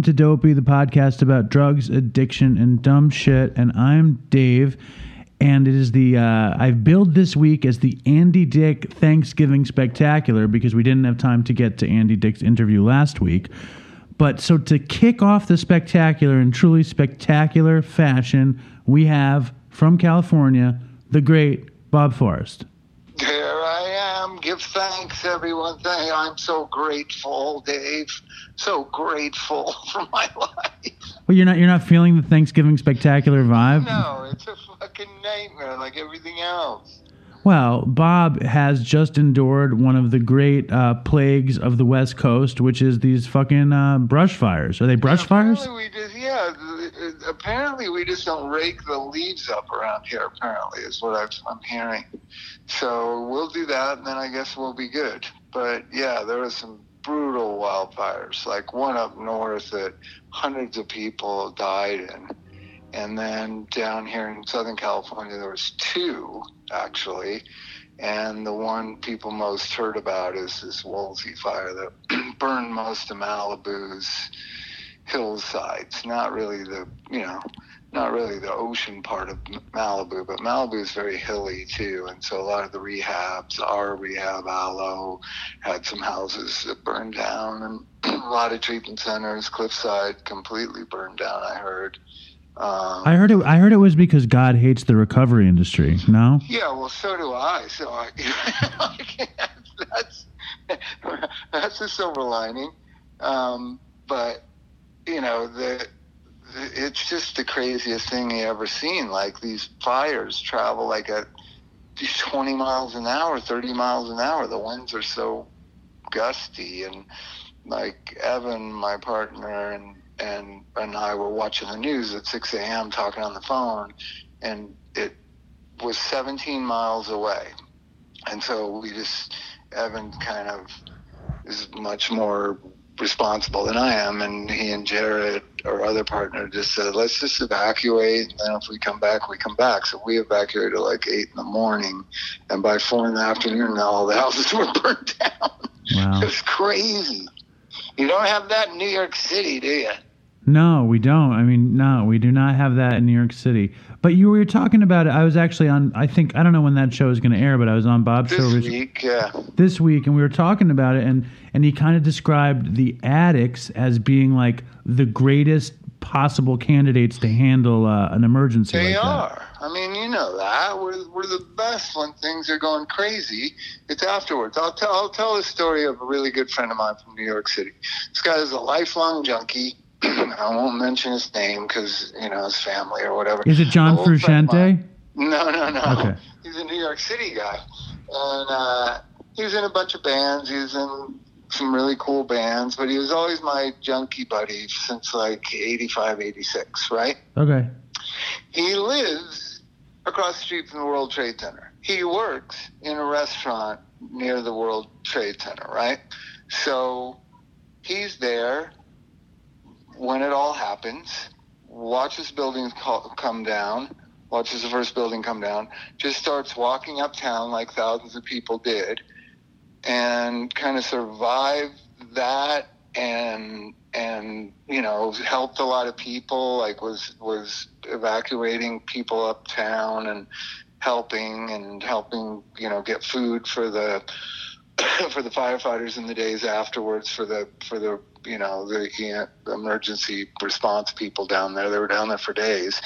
welcome to Dopey, the podcast about drugs, addiction, and dumb shit. And I'm Dave, and it is the uh, I've billed this week as the Andy Dick Thanksgiving Spectacular because we didn't have time to get to Andy Dick's interview last week. But so to kick off the spectacular in truly spectacular fashion, we have from California the great Bob Forrest. Here I am. Give thanks, everyone. Thank- I'm so grateful, Dave. So grateful for my life. Well, you're not you're not feeling the Thanksgiving spectacular vibe. No, it's a fucking nightmare like everything else. Well, Bob has just endured one of the great uh, plagues of the West Coast, which is these fucking uh, brush fires. Are they brush fires? Apparently we just, yeah, th- apparently we just don't rake the leaves up around here, apparently, is what I'm hearing. So we'll do that, and then I guess we'll be good. But yeah, there was some brutal wildfires, like one up north that hundreds of people died in. And then down here in Southern California, there was two actually, and the one people most heard about is this Woolsey fire that burned most of Malibu's hillsides. Not really the you know, not really the ocean part of Malibu, but Malibu is very hilly too, and so a lot of the rehabs, our rehab, Alo, had some houses that burned down, and a lot of treatment centers, Cliffside, completely burned down. I heard. Um, I heard it. I heard it was because God hates the recovery industry. No. Yeah, well, so do I. So I, that's that's the silver lining. Um, but you know, the it's just the craziest thing you ever seen. Like these fires travel like at 20 miles an hour, 30 miles an hour. The winds are so gusty, and like Evan, my partner, and and and I were watching the news at 6 a.m. talking on the phone, and it was 17 miles away. And so we just, Evan kind of is much more responsible than I am. And he and Jared, our other partner, just said, let's just evacuate. And then if we come back, we come back. So we evacuated at like 8 in the morning. And by 4 in the afternoon, now all the houses were burned down. Wow. It was crazy. You don't have that in New York City, do you? No, we don't. I mean, no, we do not have that in New York City. But you were talking about it. I was actually on. I think I don't know when that show is going to air, but I was on Bob's show This week, yeah. this week and we were talking about it and and he kind of described the addicts as being like the greatest possible candidates to handle uh, an emergency They like that. are. I mean, you know that we're we're the best when things are going crazy. It's afterwards. I'll tell I'll tell a story of a really good friend of mine from New York City. This guy is a lifelong junkie. I won't mention his name because you know his family or whatever. Is it John Old friend of mine. Frusciante? No, no, no. Okay. He's a New York City guy, and uh, he was in a bunch of bands. He was in some really cool bands, but he was always my junkie buddy since like 85, 86, right? Okay. He lives across the street from the World Trade Center. He works in a restaurant near the World Trade Center, right? So he's there when it all happens, watches buildings co- come down, watches the first building come down, just starts walking uptown like thousands of people did, and kind of survived that and and you know helped a lot of people like was was evacuating people uptown and helping and helping you know get food for the for the firefighters in the days afterwards for the for the you know the, emergency response people down there they were down there for days.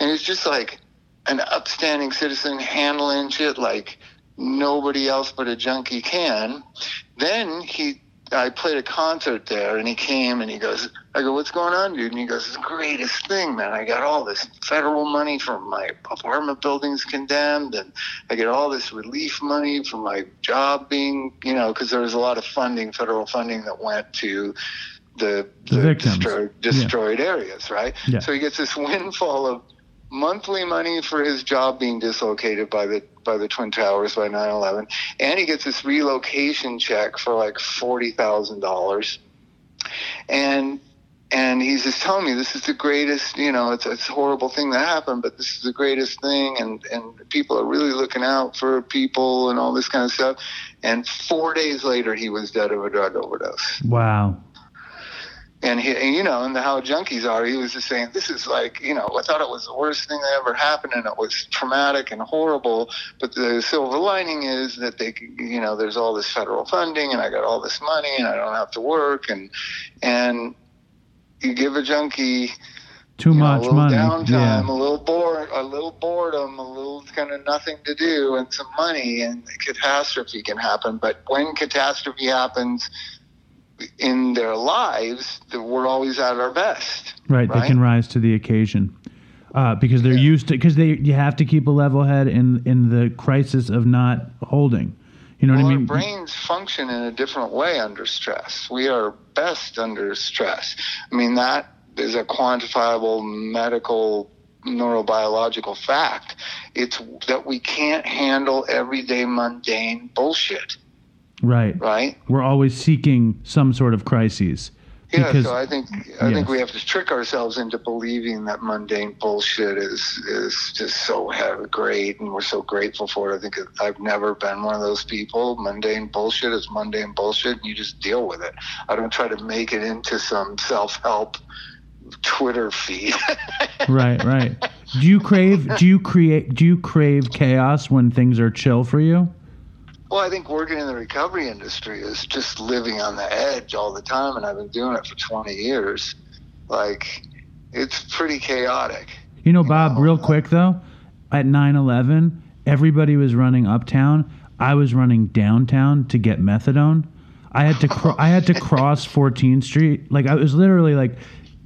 And it's just like an upstanding citizen handling shit like nobody else but a junkie can. Then he I played a concert there and he came and he goes, I go, what's going on, dude? And he goes, it's the greatest thing, man. I got all this federal money from my apartment buildings condemned and I get all this relief money from my job being, you know, because there was a lot of funding, federal funding that went to the, The victims. destroyed, Yeah. destroyed areas, right? Yeah. So he gets this windfall of monthly money for his job being dislocated by the by the twin towers by 9-11 and he gets this relocation check for like $40000 and and he's just telling me this is the greatest you know it's, it's a horrible thing that happened but this is the greatest thing. And and people are really looking out for people and all this kind of stuff. And four days later he was dead of a drug overdose. Wow. And he, and, you know, and the, how junkies are, he was just saying, this is like, you know, I thought it was the worst thing that ever happened, and it was traumatic and horrible. But the silver lining is that they, you know, there's all this federal funding, and I got all this money, and I don't have to work, and and you give a junkie too you know, much a little money. downtime, yeah. a little bored, a little boredom, a little kind of nothing to do, and some money, and catastrophe can happen. But when catastrophe happens in their lives, that we're always at our best. Right, they can rise to the occasion. Uh, because they're Yeah. used to because they you have to keep a level head in in the crisis of not holding. You know Well, what I mean? our brains function in a different way under stress. We are best under stress. I mean, that is a quantifiable medical neurobiological fact. It's that we can't handle everyday mundane bullshit, right. right? We're always seeking some sort of crises. Yeah, Because- so I think I think we have to trick ourselves into believing that mundane bullshit is is just so great, and we're so grateful for it. I think I've never been one of those people. Mundane bullshit is mundane bullshit, and you just deal with it. I don't try to make it into some self help Twitter feed. Right, right. Do you crave do you create do you crave chaos when things are chill for you? Well, I think working in the recovery industry is just living on the edge all the time, and I've been doing it for 20 years. Like, it's pretty chaotic. You know, Bob, know, real quick though, at 9/11, everybody was running uptown. I was running downtown to get methadone. I had to cro- I had to cross 14th Street. Like I was literally like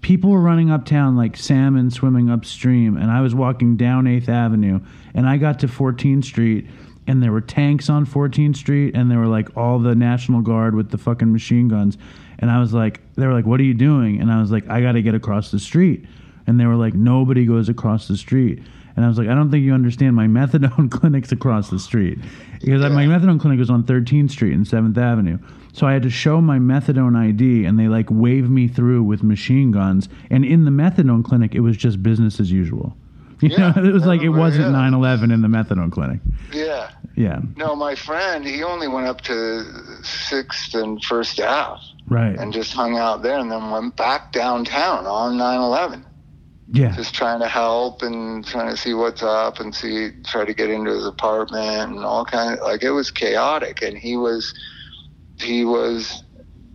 people were running uptown like salmon swimming upstream and I was walking down 8th Avenue and I got to 14th Street and there were tanks on 14th Street and there were like all the National Guard with the fucking machine guns. And I was like they were like what are you doing? And I was like I got to get across the street. And they were like nobody goes across the street. And I was like I don't think you understand my methadone clinic's across the street. Because my methadone clinic was on 13th Street and 7th Avenue. So I had to show my methadone ID and they like waved me through with machine guns. And in the methadone clinic it was just business as usual you Yeah, know it was like it wasn't yeah. 9/11 in the methadone clinic Yeah. yeah No, my friend, he only went up to Sixth and First Ave right and just hung out there, and then went back downtown on 9/11, yeah just trying to help and trying to see what's up and see, try to get into his apartment and all kind of like it was chaotic, and he was, he was,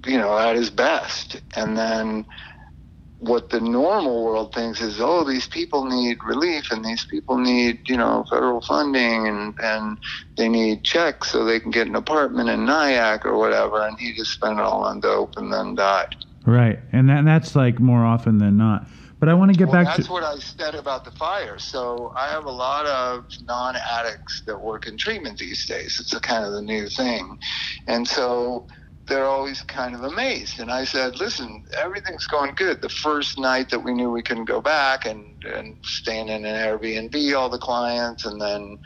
you know, at his best, and then. What the normal world thinks is, oh, these people need relief and these people need, you know, federal funding and, and they need checks so they can get an apartment in Nyack or whatever. And he just spent it all on dope and then died. right and that, that's like more often than not but I want to get Well, back that's to That's what I said about the fire. So I have a lot of non-addicts that work in treatment these days. It's a kind of the new thing, and so they're always kind of amazed. And I said, "Listen, everything's going good." The first night that we knew we couldn't go back, and and staying in an Airbnb, all the clients, and then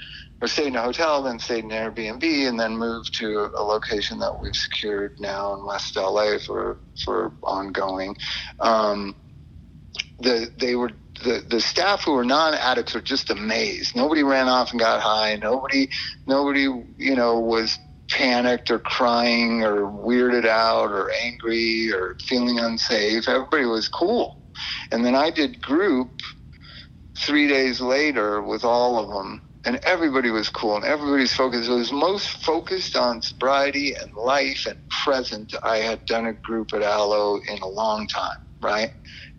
or stayed in a hotel, then stayed in an Airbnb, and then moved to a location that we've secured now in West LA for for ongoing. Um, the they were the, the staff who were non-addicts were just amazed. Nobody ran off and got high. Nobody nobody you know was panicked or crying or weirded out or angry or feeling unsafe. Everybody was cool. And then I did group three days later with all of them. And everybody was cool and everybody's focused. It was most focused on sobriety and life and present. I had done a group at Alo in a long time, right?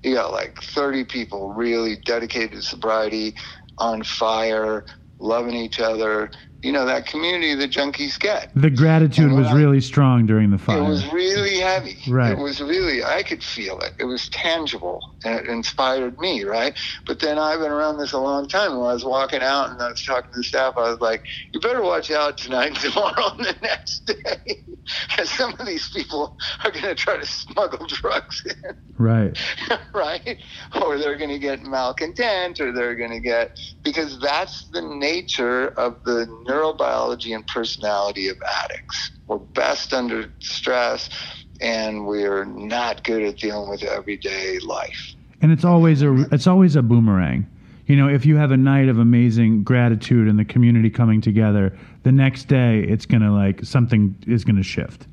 You got like 30 people really dedicated to sobriety, on fire, loving each other. You know, that community the junkies get. the gratitude was I- really strong during the fire It was really heavy. Right. It was really, I could feel it. It was tangible and it inspired me, right? But then I've been around this a long time. When I was walking out and I was talking to the staff, I was like, you better watch out tonight and tomorrow and the next day. Because some of these people are going to try to smuggle drugs in right right? Or they're going to get malcontent, or they're going to get because that's the nature of the neurobiology and personality of addicts. We're best under stress, and we're not good at dealing with everyday life. and it's always a it's always a boomerang you know if you have a night of amazing gratitude and the community coming together the next day it's gonna like something is gonna shift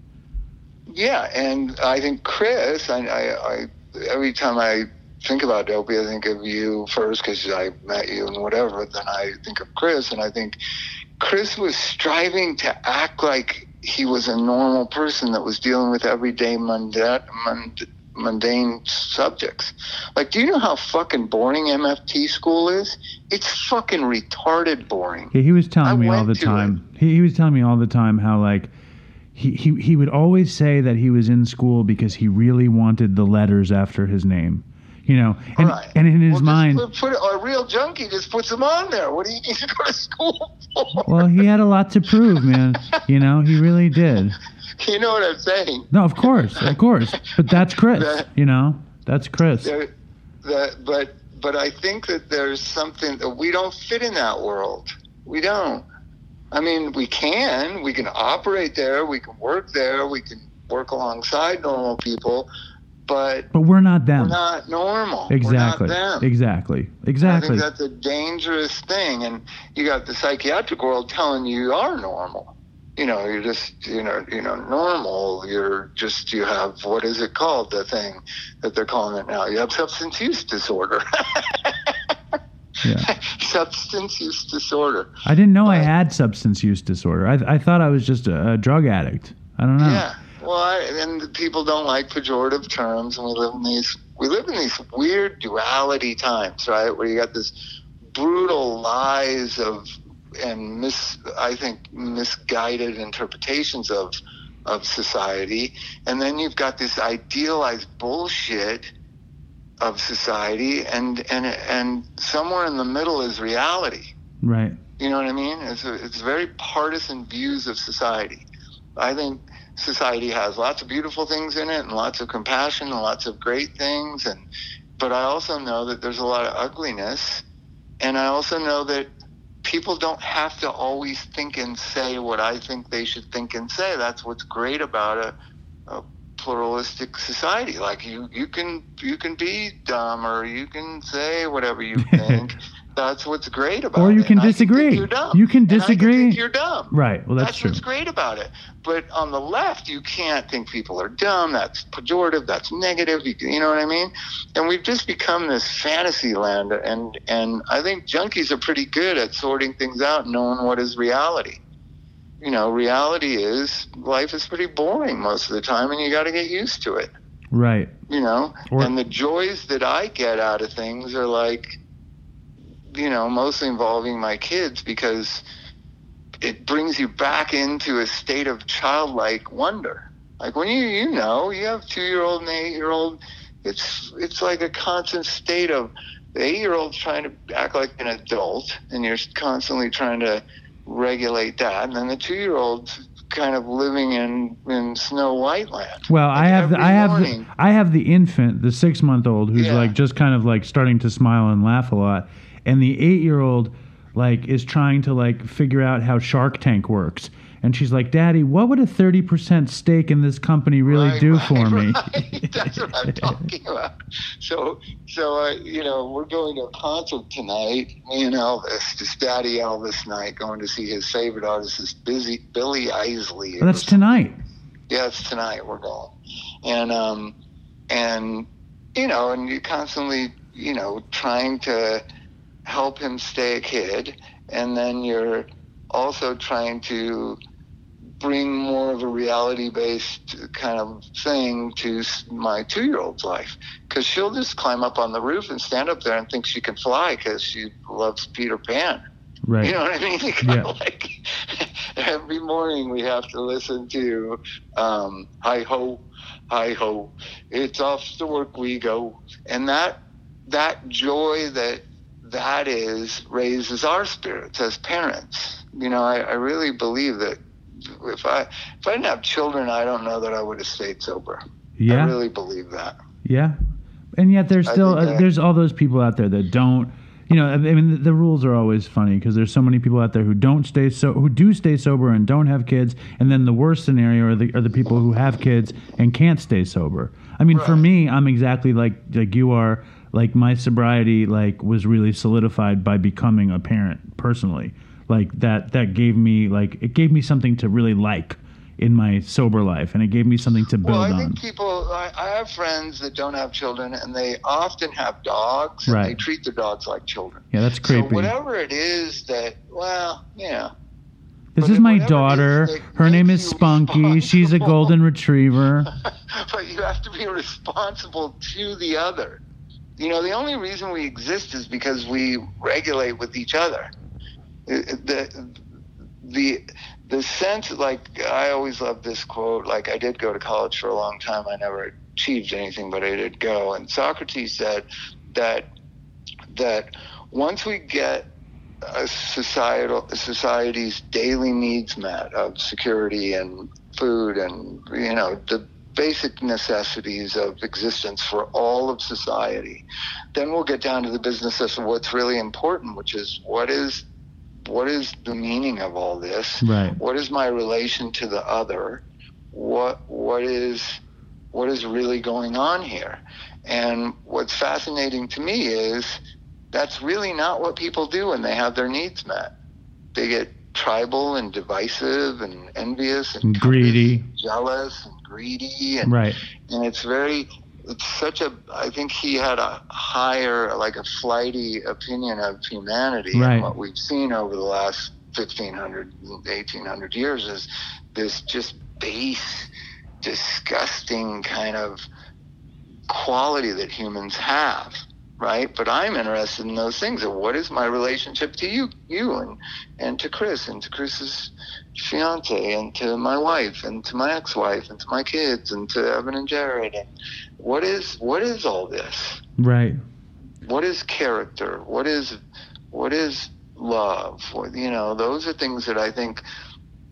yeah, and I think Chris, I, I, I every time I think about Dopey, I think of you first because I met you and whatever. Then I think of Chris, and I think Chris was striving to act like he was a normal person that was dealing with everyday mundane, mundane subjects. Like, do you know how fucking boring MFT school is? It's fucking retarded boring. Yeah, he was telling I me all the time. He, he was telling me all the time how like he, he he would always say that he was in school because he really wanted the letters after his name. You know, and Right. and in his Well, mind, put, a real junkie just puts them on there. What do you need to go to school for? well, he had a lot to prove, man. You know, he really did. you know what I'm saying? No, of course, of course. But that's Chris. That- You know, that's Chris. There, that, but but I think that there's something that we don't fit in that world. We don't. I mean, we can. We can operate there. We can work there. We can work alongside normal people, but But we're not them. we're not normal. exactly. We're not them. Exactly. I think that's a dangerous thing, and you got the psychiatric world telling you you are normal. You know, you're just you know you know normal. You're just you have what is it called? The thing that they're calling it now. You have substance use disorder. Yeah. substance use disorder. I didn't know I had substance use disorder. I, I thought I was just a, a drug addict. I don't know. Yeah. Well, I, and people don't like pejorative terms, and we live in these we live in these weird duality times, right? Where you got this brutal lies of and mis I think misguided interpretations of of society, and then you've got this idealized bullshit of society, and and and somewhere in the middle is reality. Right. You know what I mean? It's a, it's very partisan views of society. I think society has lots of beautiful things in it and lots of compassion and lots of great things and but I also know that there's a lot of ugliness and I also know that people don't have to always think and say what I think they should think and say. That's what's great about a, a pluralistic society. Like you you can you can be dumb or you can say whatever you think. That's what's great about it. Or you can And disagree. you're dumb. You can disagree. think you're dumb. Right. Well, that's, That's, true. what's great about it. But on the left, you can't think people are dumb. That's pejorative. That's negative. You, you know what I mean? And we've just become this fantasy land. And and I think junkies are pretty good at sorting things out, and knowing what is reality. You know, reality is life is pretty boring most of the time, and you got to get used to it. Right. You know, Or- and the joys that I get out of things are like, you know, mostly involving my kids because it brings you back into a state of childlike wonder. Like when you you know you have two year old and eight year old, it's it's like a constant state of the eight year old trying to act like an adult, and you're constantly trying to regulate that, and then the two year old's kind of living in in Snow White land. Well, Like I have the, I have the. I have the infant, the six month old, who's Yeah. like just kind of like starting to smile and laugh a lot, and the eight year old like is trying to like figure out how Shark Tank works, and she's like, "Daddy, what would a thirty percent stake in this company really Right, do right, for me?" right. That's what I'm talking about. So, so uh, you know, we're going to a concert tonight. Me and Elvis, just Daddy Elvis night, going to see his favorite artist, is Busy Billie Eilish. Well, that's tonight. Yeah, it's tonight we're going, and um, and you know, and you're constantly, you know, trying to help him stay a kid, and then you're also trying to bring more of a reality-based kind of thing to my two-year-old's life, because she'll just climb up on the roof and stand up there and think she can fly because she loves Peter Pan. Right. You know what I mean? Yeah. like every morning we have to listen to um, "Hi ho, hi ho, it's off to work we go," and that that joy that that is raises our spirits as parents. You know, I, I really believe that if I if I didn't have children, I don't know that I would have stayed sober. Yeah, I really believe that. Yeah, and yet there's still uh, there's all those people out there that don't. You know, I mean, the, the rules are always funny because there's so many people out there who don't stay so who do stay sober and don't have kids, and then the worst scenario are the are the people who have kids and can't stay sober. I mean, for me, I'm exactly like like you are. Like my sobriety, like was really solidified by becoming a parent personally. Like that that gave me like it gave me something to really like in my sober life, and it gave me something to build Well, I on. think people. I, I have friends that don't have children, and they often have dogs, and they treat their dogs like children. yeah, that's So creepy. whatever it is that, well, yeah, this but is my daughter. is Her name is Spunky. She's a golden retriever. but you have to be responsible to the other. You know, the only reason we exist is because we regulate with each other. It- The the the sense, like I always love this quote. Like I did go to college for a long time. I never achieved anything, but I did go. And Socrates said that that once we get a societal society's daily needs met of security and food and you know the basic necessities of existence for all of society. Then we'll get down to the business of what's really important which is what is what is the meaning of all this? Right. what is my relation to the other? What what is what is really going on here? And what's fascinating to me is that's really not what people do when they have their needs met. They get tribal and divisive and envious and greedy. jealous and greedy and Right. and it's very it's such a i think he had a higher like a flighty opinion of humanity Right. and what we've seen over the last 1500 1800 years is this just base disgusting kind of quality that humans have right? But i'm interested in those things. Of what is my relationship to you you and and to chris and to chris's fiance and to my wife and to my ex-wife and to my kids and to evan and jared? And what is what is all this? Right. what is character? What is what is love? What, you know those are things that i think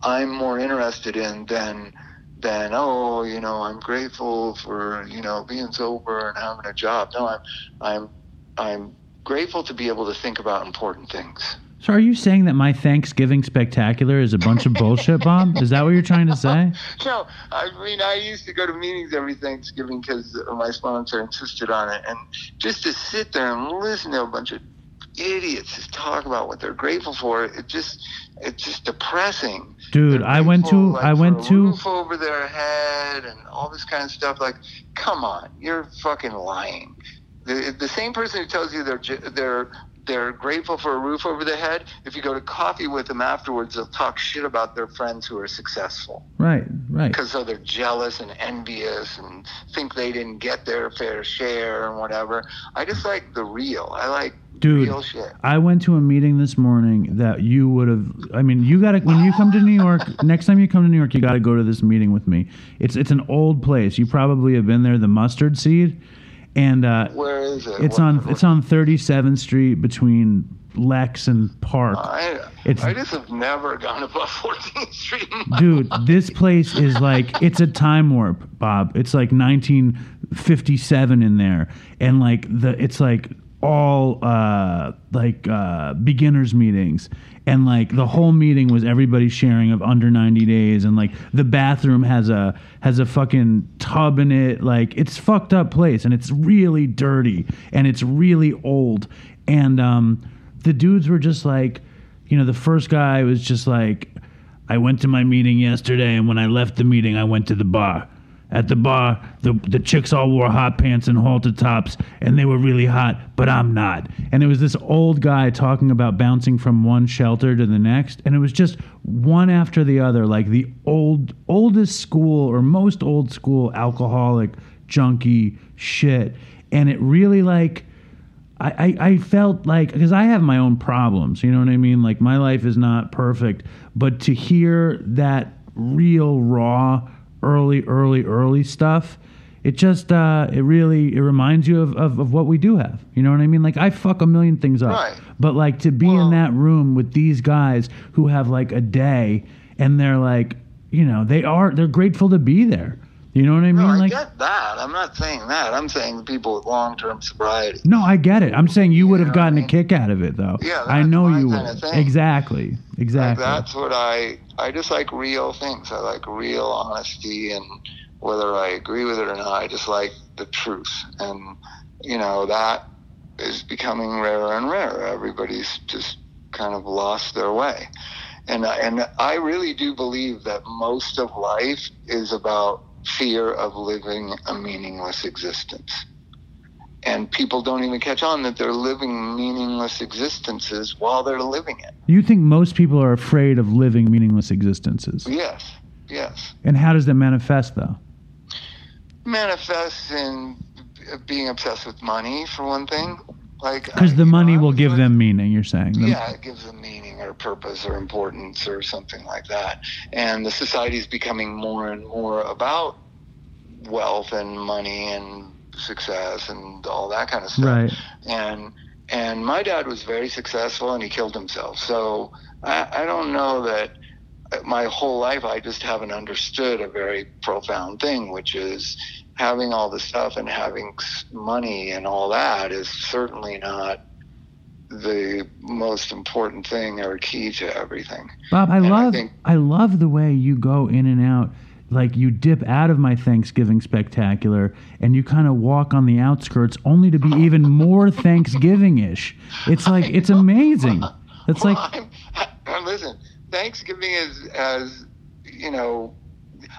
i'm more interested in than than oh you know i'm grateful for you know being sober and having a job no i'm i'm i'm grateful to be able to think about important things So are you saying that my Thanksgiving spectacular is a bunch of bullshit, Bob? Is that what you're trying to say? No, I mean, I used to go to meetings every Thanksgiving because my sponsor insisted on it. And just to sit there and listen to a bunch of idiots just talk about what they're grateful for, it just, it's just depressing. Dude, I went to like, I went to roof over their head and all this kind of stuff. Like, come on, you're fucking lying. The, the same person who tells you they're they're they're grateful for a roof over their head. If you go to coffee with them afterwards, they'll talk shit about their friends who are successful Right, right. because so they're jealous and envious and think they didn't get their fair share and whatever. I just like the real. I like Dude, real shit. I went to a meeting this morning that you would have. I mean, you got to when you come to New York. next time you come to New York, you got to go to this meeting with me. It's it's an old place. You probably have been there. The Mustard Seed, and uh, Where is it? it's What- on what- it's on 37th Street between Lex and Park. I, it's- I just have never gone above 14th Street. Dude, life. this place is like it's a time warp, Bob. It's like 1957 in there, and like the it's like all uh like uh beginners meetings. And like the whole meeting was everybody sharing of under 90 days. And like the bathroom has a has a fucking tub in it. Like it's fucked up place. And it's really dirty. And it's really old. And um the dudes were just like you know the first guy was just like I went to my meeting yesterday, and when I left the meeting, I went to the bar. At the bar, the the chicks all wore hot pants and halter tops, and they were really hot, but I'm not. And it was this old guy talking about bouncing from one shelter to the next, and it was just one after the other, like the old oldest school or most old school alcoholic junkie shit. And it really like I, I, I felt like because I have my own problems, you know what I mean? Like my life is not perfect, but to hear that real raw, early, early, early stuff, it just uh, it really it reminds you of, of, of what we do have. You know what I mean? Like I fuck a million things up, Right. but like to be Well- in that room with these guys who have like a day and they're like, you know, they are they're grateful to be there. You know what I mean? No, I like get that. I'm not saying that. I'm saying people with long-term sobriety. No, I get it. I'm saying you would have what I gotten a kick out of it, though. Yeah, I know you would. thing. Exactly. Like, Exactly. that's what I. I just like real things. I like real honesty, and whether I agree with it or not, I just like the truth. And you know that is becoming rarer and rarer. Everybody's just kind of lost their way, And and I really do believe that most of life is about fear of living a meaningless existence. And people don't even catch on that they're living meaningless existences while they're living it. You think most people are afraid of living meaningless existences? Yes, yes. And how does that manifest, though? Manifests in being obsessed with money, for one thing. Like Because the you know, money will give like- them meaning. You're saying? Yeah, it gives them meaning or purpose or importance or something like that. And the society is becoming more and more about wealth and money and success and all that kind of stuff. Right. And and my dad was very successful and he killed himself. So I, I don't know that my whole life I just haven't understood a very profound thing, which is having all the stuff and having money and all that is certainly not the most important thing or key to everything. Bob, I And I love think- I love the way you go in and out. Like you dip out of my Thanksgiving spectacular and you kind of walk on the outskirts only to be even more Thanksgiving ish. It's like it's amazing. It's like I'm, I, listen, Thanksgiving is as you know.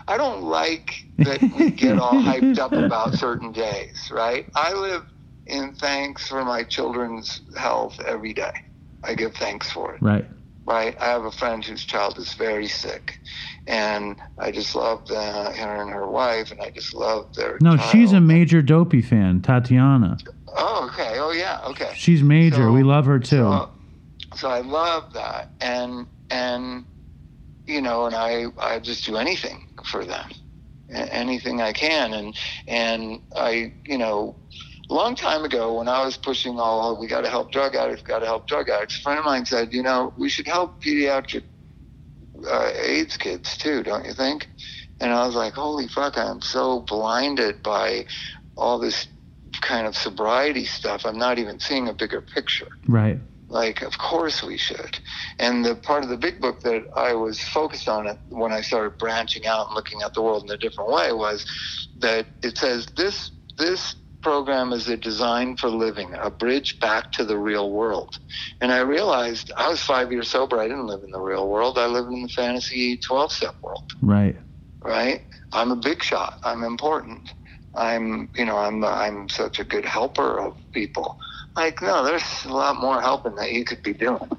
I don't like that we get all hyped up about certain days, right? I live in thanks for my children's health every day. I give thanks for it, right. right? I have a friend whose child is very sick, and I just love the, her and her wife, and I just love their. No, she's a major dopey fan, Tatiana. Oh, okay. Oh, yeah. Okay. She's major. So- we love her too. So, so I love that, and and you know, and I I just do anything for them, anything I can, and and I you know, a long time ago when I was pushing all we got to help drug addicts, got to help drug addicts. A friend of mine said, you know, we should help pediatric uh, AIDS kids too, don't you think? And I was like, holy fuck, I'm so blinded by all this kind of sobriety stuff. I'm not even seeing a bigger picture right. Like of course we should and the part of the big book that i was focused on it when i started branching out and looking at the world in a different way was that it says this this program is a design for living a bridge back to the real world and i realized i was five years sober i didn't live in the real world i lived in the fantasy 12 step world Right. right? I'm a big shot. I'm important. I'm, you know, I'm I'm such a good helper of people. Like, no, there's a lot more helping that you could be doing.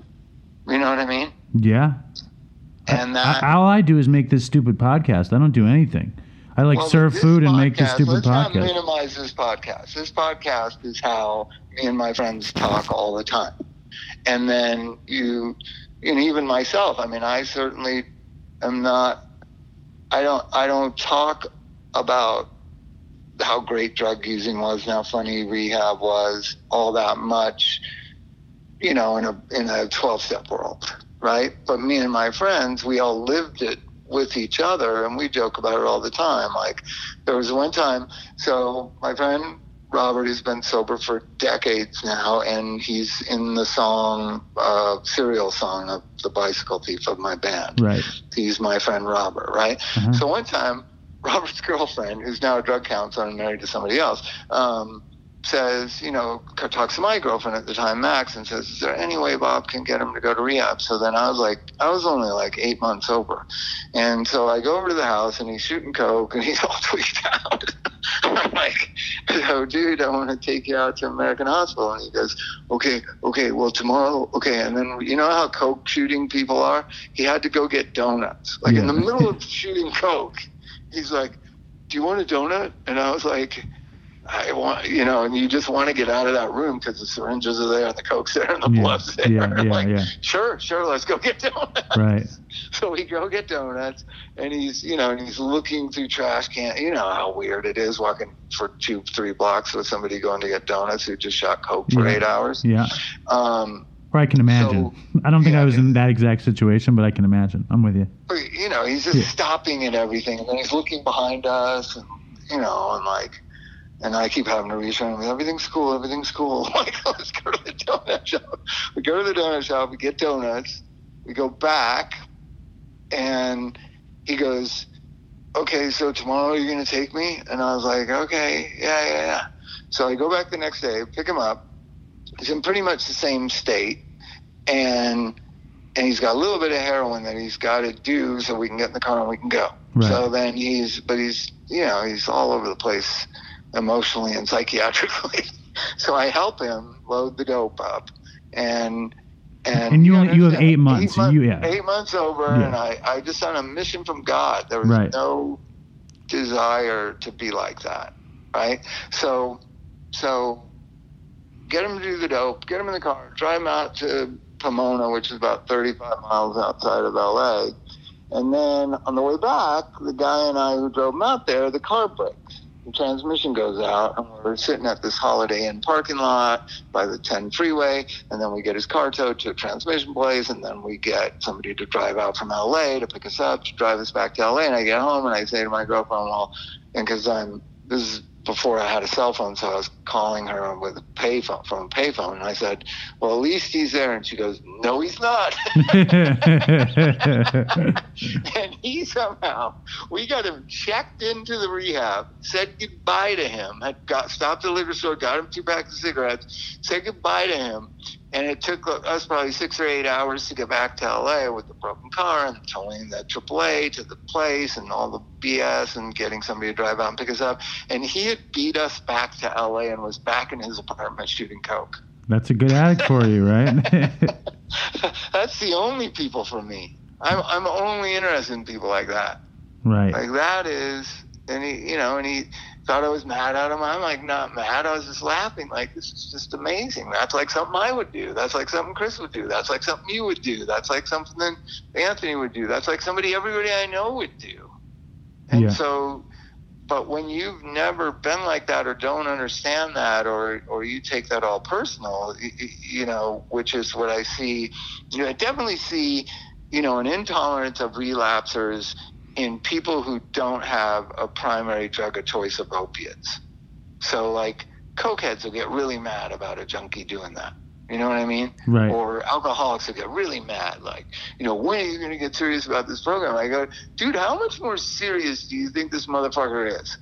You know what I mean? Yeah. And I, all I do is make this stupid podcast. I don't do anything. I like well, serve food and make this stupid let's not podcast. minimize this podcast. This podcast is how me and my friends talk all the time. And then you, and even myself. I mean, I certainly am not. I don't. I don't talk about how great drug using was and how funny rehab was all that much. You know, in a in a twelve step world, right? But me and my friends, we all lived it with each other and we joke about it all the time. Like there was one time, so my friend Robert has been sober for decades now and he's in the song, uh, Cereal Song of the bicycle thief of my band. Right. He's my friend Robert, right? Uh-huh. So one time, Robert's girlfriend, who's now a drug counselor and married to somebody else, um, says, you know, talks to my girlfriend at the time, Max, and says, is there any way Bob can get him to go to rehab? So then I was like, I was only like eight months sober. And so I go over to the house and he's shooting coke and he's all tweaked out. I'm like, so dude, I want to take you out to American Hospital. And he goes, okay, okay, well tomorrow, okay. And then you know how coke shooting people are? He had to go get donuts. Like in the middle of shooting coke, he's like, do you want a donut? And I was like, I want, you know, and you just want to get out of that room because the syringes are there and the coke's there and the Yeah, blood's there. yeah, yeah, like, yeah. sure, sure, let's go get donuts. Right. So we go get donuts, and he's, you know, and he's looking through trash can. You know how weird it is walking for two, three blocks with somebody going to get donuts who just shot coke for Yeah. eight hours. Yeah. Um, Or I can imagine. I don't think yeah, I was in that exact situation, but I can imagine. I'm with you. you know, he's just Yeah. stopping at everything, and then he's looking behind us, and you know, and like, and I keep having to reassure him, everything's cool, everything's cool. Like, let's go to the donut shop. We go to the donut shop, we get donuts, we go back, and he goes, okay, so tomorrow you're gonna take me, and I was like, okay, yeah, yeah, yeah. So I go back the next day, pick him up. He's in pretty much the same state, and and he's got a little bit of heroin that he's got to do so we can get in the car and we can go. Right. So then he's, but he's, you know, he's all over the place emotionally and psychiatrically. so I help him load the dope up, and and, And you gotta you have understand, eight months, Eight, you- yeah. eight months over, Yeah. and I I just on a mission from God. There was Right. no desire to be like that, right? So so get him to do the dope, get him in the car, drive him out to Pomona, which is about 35 miles outside of LA. And then on the way back, the guy and I who drove him out there, the car breaks. The transmission goes out, and we're sitting at this Holiday Inn parking lot by the 10 freeway. And then we get his car towed to a transmission place, and then we get somebody to drive out from LA to pick us up, to drive us back to LA. And I get home, and I say to my girlfriend, well, and because I'm, this is before I had a cell phone, so I was calling her with a payphone from a payphone, and I said, "Well, at least he's there." And she goes, "No, he's not." and he somehow, we got him checked into the rehab, said goodbye to him, had got stopped the liquor store, got him two packs of cigarettes, said goodbye to him, and it took us probably six or eight hours to get back to LA with the broken car and towing the AAA to the place and all the BS and getting somebody to drive out and pick us up. And he had beat us back to LA and was back in his apartment shooting coke. That's a good addict for you, right? That's the only people for me. I'm I'm only interested in people like that. right. Like that is, and he, you know, and he thought I was mad at him. I'm like not mad. I was just laughing. Like this is just amazing. That's like something I would do. That's like something Chris would do. That's like something you would do. That's like something that Anthony would do. That's like somebody everybody I know would do. And Yeah. so, but when you've never been like that or don't understand that or or you take that all personal, you know, which is what I see. You know, I definitely see, you know, an intolerance of relapsers in people who don't have a primary drug of choice of opiates. So, like, cokeheads will get really mad about a junkie doing that. You know what I mean? Right. Or alcoholics will get really mad, like, you know, when are you going to get serious about this program? I go, dude, how much more serious do you think this motherfucker is?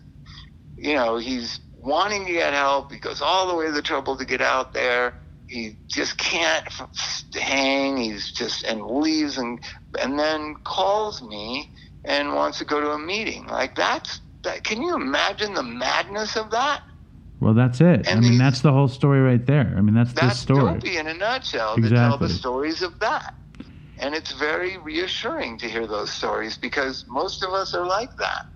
You know, he's wanting to get help. He goes all the way to the trouble to get out there. He just can't f- hang. He's just and leaves and and then calls me and wants to go to a meeting. Like that's that. Can you imagine the madness of that? Well, that's it. I mean, these- that's the whole story right there. I mean, that's, the story. That's story. dopey in a nutshell. To tell the stories of that, and it's very reassuring to hear those stories because most of us are like that.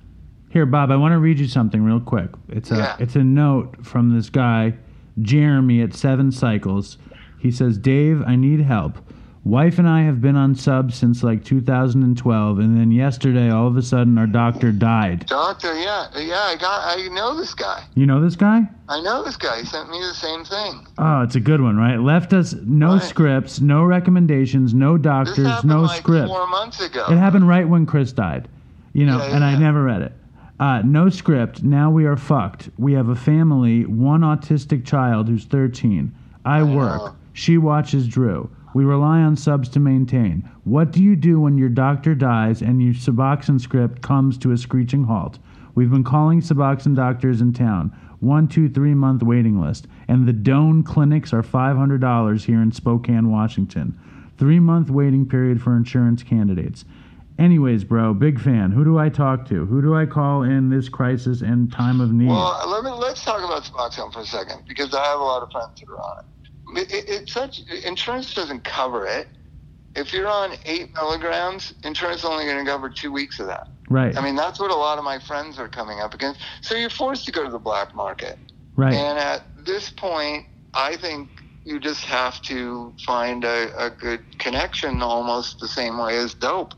Here, Bob, I want to read you something real quick. It's a Yeah. it's a note from this guy, Jeremy at Seven Cycles. He says, "Dave, I need help. Wife and I have been on subs since like 2012, and then yesterday, all of a sudden, our doctor died. Doctor, yeah, yeah, I got, I know this guy. You know this guy? I know this guy. He sent me the same thing. Oh, it's a good one, right? Left us no Right. scripts, no recommendations, no This doctors, happened no like script. four months ago. It happened right when Chris died, you know, Yeah, yeah, and I never read it. Uh, no script. Now we are fucked. We have a family, one autistic child who's 13. I work. know. She watches Drew. We rely on subs to maintain. What do you do when your doctor dies and your Suboxone script comes to a screeching halt? We've been calling Suboxone doctors in town. One, two, three month waiting list. And the Doan clinics are $500 here in Spokane, Washington. Three month waiting period for insurance candidates. Anyways, bro, big fan. Who do I talk to? Who do I call in this crisis and time of need? Well, let me let's talk about Suboxone for a second because I have a lot of friends that are on it. It, it. It's such insurance doesn't cover it. If you're on eight milligrams, insurance is only going to cover two weeks of that. right, I mean, that's what a lot of my friends are coming up against. So you're forced to go to the black market. right. And at this point, I think you just have to find a, a good connection almost the same way as dope.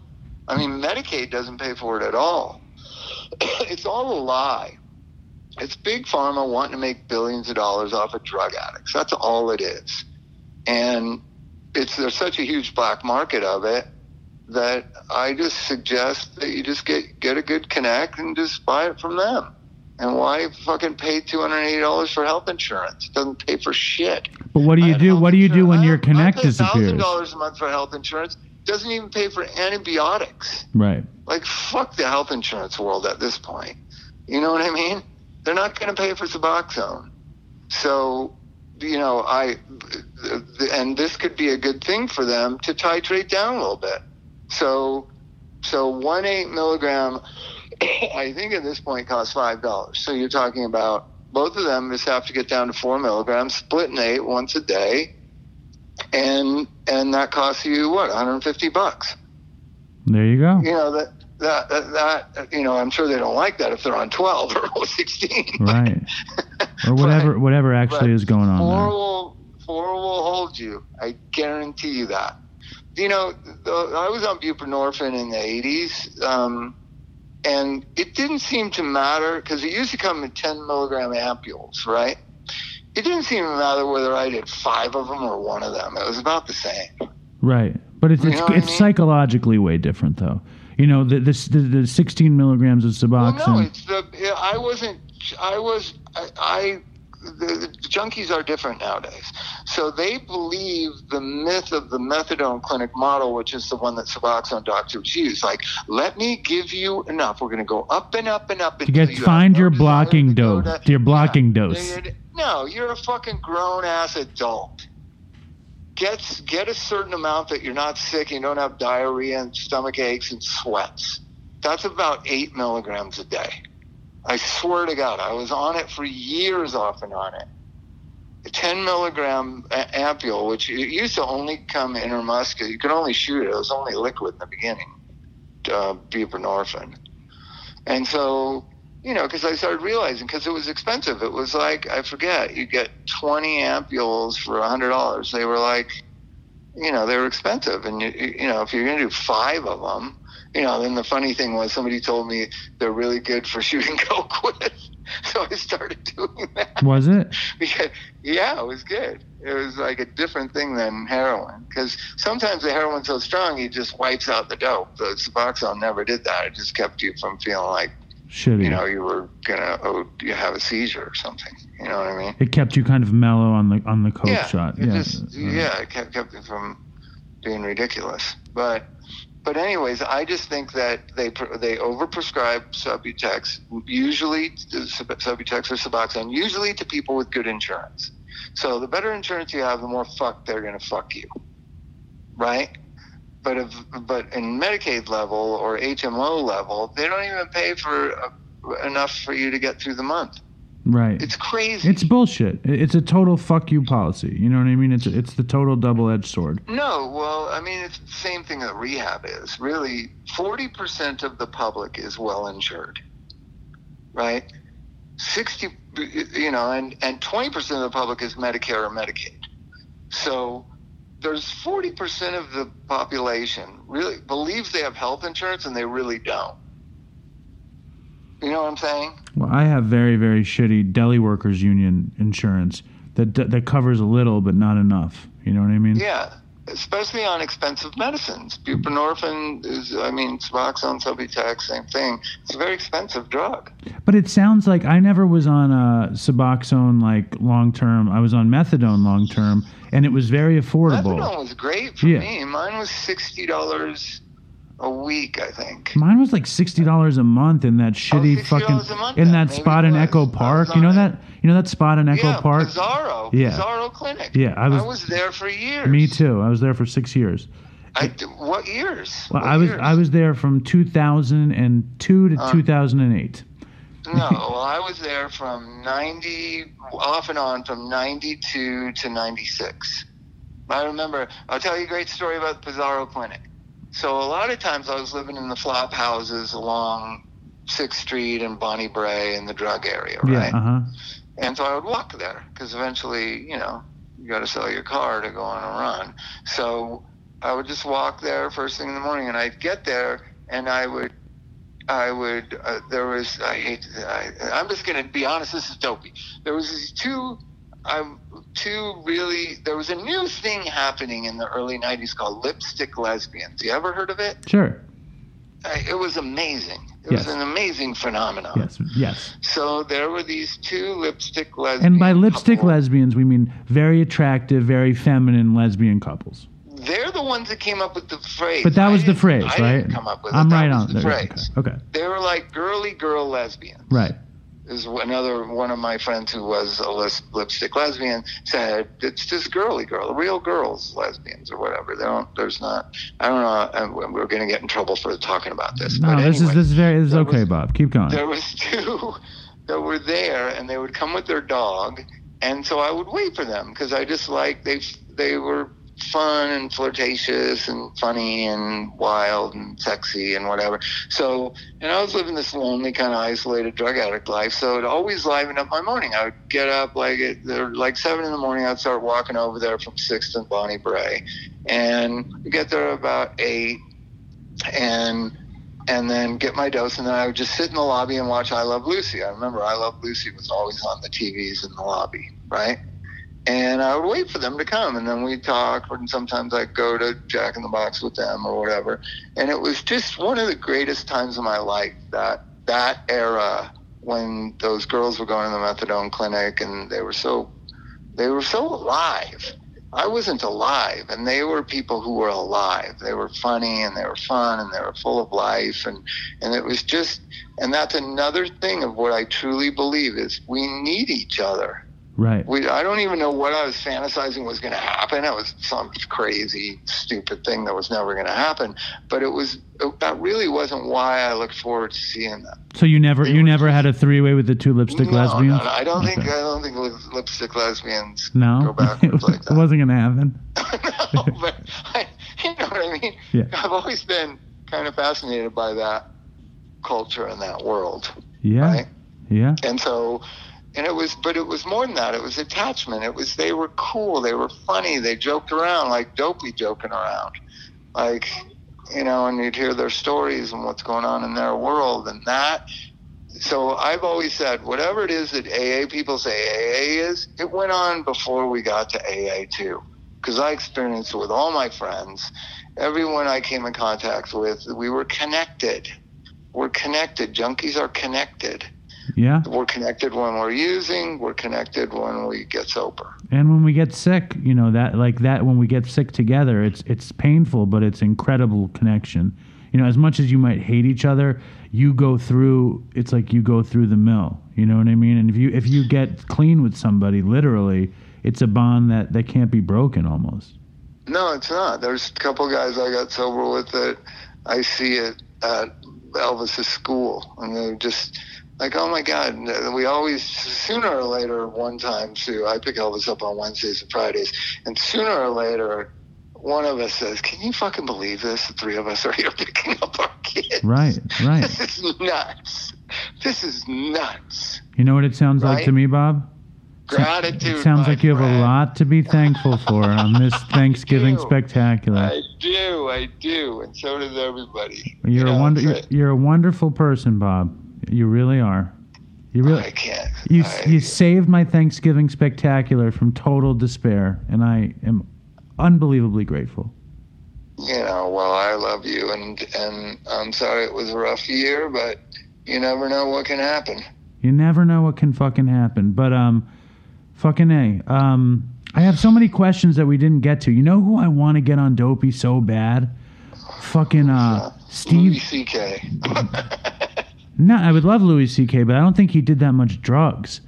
I mean, Medicaid doesn't pay for it at all. it's all a lie. It's big pharma wanting to make billions of dollars off of drug addicts. That's all it is. And it's there's such a huge black market of it that I just suggest that you just get get a good connect and just buy it from them. And why fucking pay two hundred eighty dollars for health insurance? It doesn't pay for shit. but what do you do? What do you do when your connect I disappears? Thousand dollars a month for health insurance doesn't even pay for antibiotics. Right. Like fuck the health insurance world at this point. You know what I mean? They're not going to pay for Suboxone. So you know, I, and this could be a good thing for them to titrate down a little bit. So, so one eight milligram, I think at this point costs five dollars. So you're talking about both of them just have to get down to four milligrams, split in eight once a day, and and that costs you what 150 bucks. There you go. You know that that that, that you know I'm sure they don't like that if they're on 12 or 16. Right. or whatever whatever actually is going on Four there. will four will hold you. I guarantee you that. You know, the, I was on buprenorphine in the 80s, um, and it didn't seem to matter because it used to come in 10 milligram ampules, right? It didn't seem to matter whether I did five of them or one of them. It was about the same. Right. But it's You it's, know I mean? psychologically way different though. You know, the this the, the 16 milligrams of Well, Suboxone. no, it's the. I wasn't. I was. I. I the, the junkies are different nowadays. So they believe the myth of the methadone clinic model, which is the one that Suboxone doctors use. Like, let me give you enough. We're going to go up and up and up until get find your blocking to dose. to- Your blocking Yeah. dose. No, you're a fucking grown ass adult. Get get a certain amount that you're not sick and you don't have diarrhea and stomach aches and sweats. That's about eight milligrams a day. I swear to God, I was on it for years off and on it. A 10 milligram ampule, which it used to only come intermuscular. You could only shoot it. It was only liquid in the beginning, uh, buprenorphine. And so, you know, because I started realizing, because it was expensive. It was like, I forget, you get 20 ampules for a $100. They were like, you know, they were expensive. And, you, you know, if you're going to do five of them, you know, then the funny thing was somebody told me they're really good for shooting coke with. So I started doing that. Was it? Because, yeah, it was good. It was like a different thing than heroin. Because sometimes the heroin's so strong, it just wipes out the dope. The Suboxone never did that. It just kept you from feeling like, Shitty. you know, you were gonna oh, you have a seizure or something. You know what I mean? it kept you kind of mellow on the on the coke yeah, shot. It Yeah. just, Uh, yeah, it kept kept it from being ridiculous. But but anyways, I just think that they they overprescribe Subutex, usually Subutex or Suboxone, usually to people with good insurance. So the better insurance you have, the more fuck they're gonna fuck you, right? But if but in Medicaid level or HMO level, they don't even pay for uh, enough for you to get through the month. Right. It's crazy. It's bullshit. It's a total fuck you policy. You know what I mean? It's it's the total double edged sword. No, well, I mean, it's the same thing that rehab is. Really, 40% of the public is well insured, right? 60, you know, and, and 20% of the public is Medicare or Medicaid. So there's 40% of the population really believes they have health insurance and they really don't. You know what I'm saying? Well, I have very very shitty deli workers union insurance that that covers a little but not enough. You know what I mean? Yeah, especially on expensive medicines. Buprenorphine is, I mean, Suboxone, Subutex, same thing. It's a very expensive drug. But it sounds like I never was on a Suboxone like long term. I was on methadone long term, and it was very affordable. Methadone was great for Yeah. me. Mine was sixty dollars a week, I think. Mine was like sixty dollars a month in that shitty $60 fucking month in that spot in. Echo Park. You know it. that you know that spot in Echo yeah, Park. Pizarro. Yeah. Pizarro Clinic. Yeah, I was- there for years. Me too. I was there for six years. I, what years? Well, What I was years? I was there from two thousand and two to Uh. two thousand and eight. No, well, I was there from 90, off and on, from 92 to 96. I remember, I'll tell you a great story about the Pizarro Clinic. So, a lot of times I was living in the flop houses along 6th Street and Bonnie Brae in the drug area, right? Yeah. Uh huh. And so I would walk there because eventually, you know, you got to sell your car to go on a run. So I would just walk there first thing in the morning, and I'd get there, and I would, I would. Uh, there was. I hate. I, I'm just gonna be honest. This is dopey. There was these two. Um, two really. There was a new thing happening in the early '90s called lipstick lesbians. You ever heard of it? Sure. I, it was amazing. It Yes. was an amazing phenomenon. Yes. Yes. So there were these two lipstick lesbians. And by lipstick lesbians, we mean very attractive, very feminine lesbian couples. They're the ones that came up with the phrase. But that I was the phrase, I right? Didn't come up with. I'm That right on the there. phrase. Okay. okay. They were like girly girl lesbians. Right. Is another one of my friends who was a lipstick lesbian said it's just girly girl, real girls lesbians or whatever. They don't. There's not. I don't know. We're going to get in trouble for talking about this. No, but this is this is very this is okay, was- Bob. Keep going. there was two that were there and they would come with their dog and so i would wait for them because i just like they they were fun and flirtatious and funny and wild and sexy and whatever so and i was living this lonely kind of isolated drug addict life so it always livened up my morning i would get up like at like seven in the morning i'd start walking over there from sixth and bonnie brae and get there about eight and and then get my dose, and then I would just sit in the lobby and watch I Love Lucy. I remember I Love Lucy was always on the TVs in the lobby, right? And I would wait for them to come, and then we'd talk, and sometimes I'd go to Jack in the Box with them or whatever. And it was just one of the greatest times of my life that that era when those girls were going to the methadone clinic, and they were so they were so alive. I wasn't alive, and they were people who were alive. They were funny and they were fun and they were full of life, and and it was just, and that's another thing of what I truly believe is we need each other. Right. We, I don't even know what I was fantasizing was going to happen. It was some crazy, stupid thing that was never going to happen. But it was that really wasn't why I looked forward to seeing them. So you never They you never just- had a three way with the two lipstick no, lesbians? no, no, I don't think I don't think lip- lipstick lesbians No, go backwards like it wasn't gonna happen. no, but I, you know what I mean. Yeah. I've always been kind of fascinated by that culture and that world, Yeah, right? yeah, And so, and it was, but it was more than that. It was attachment. It was they were cool. They were funny. They joked around like dopey joking around, like you know. And you'd hear their stories and what's going on in their world, and that. So I've always said, whatever it is that AA people say AA is, it went on before we got to AA too, because I experienced it with all my friends, everyone I came in contact with. We were connected. We're connected. Junkies are connected yeah. we're connected when we're using we're connected when we get sober And when we get sick, you know that like that when we get sick together, it's it's painful, but it's incredible connection. You know, as much as you might hate each other, you go through. It's like you go through the mill. You know what I mean? And if you if you get clean with somebody, literally, it's a bond that that can't be broken almost. no it's not there's a couple guys i got sober with that i see it at elvis's school and they're just like oh my god we always sooner or later one time too i pick elvis up on wednesdays and fridays and sooner or later one of us says can you fucking believe this the three of us are here picking up our kids Right, right. this is nuts this is nuts You know what it sounds like to me, Bob? gratitude It sounds like you have a lot to be thankful for on this Thanksgiving do. spectacular. I do, I do, and so does everybody. You're You a know, wonder. You're, you're a wonderful person, Bob. You really are. You really. I can't. You I, you saved my Thanksgiving spectacular from total despair, and I am unbelievably grateful. you know, well, I love you, and and I'm sorry it was a rough year, but you never know what can happen. You never know what can fucking happen, but um, fucking a. Um, I have so many questions that we didn't get to. You know who I want to get on Dopey so bad? Fucking uh, Louis Steve. C.K. No, I would love Louis C.K., but I don't think he did that much drugs.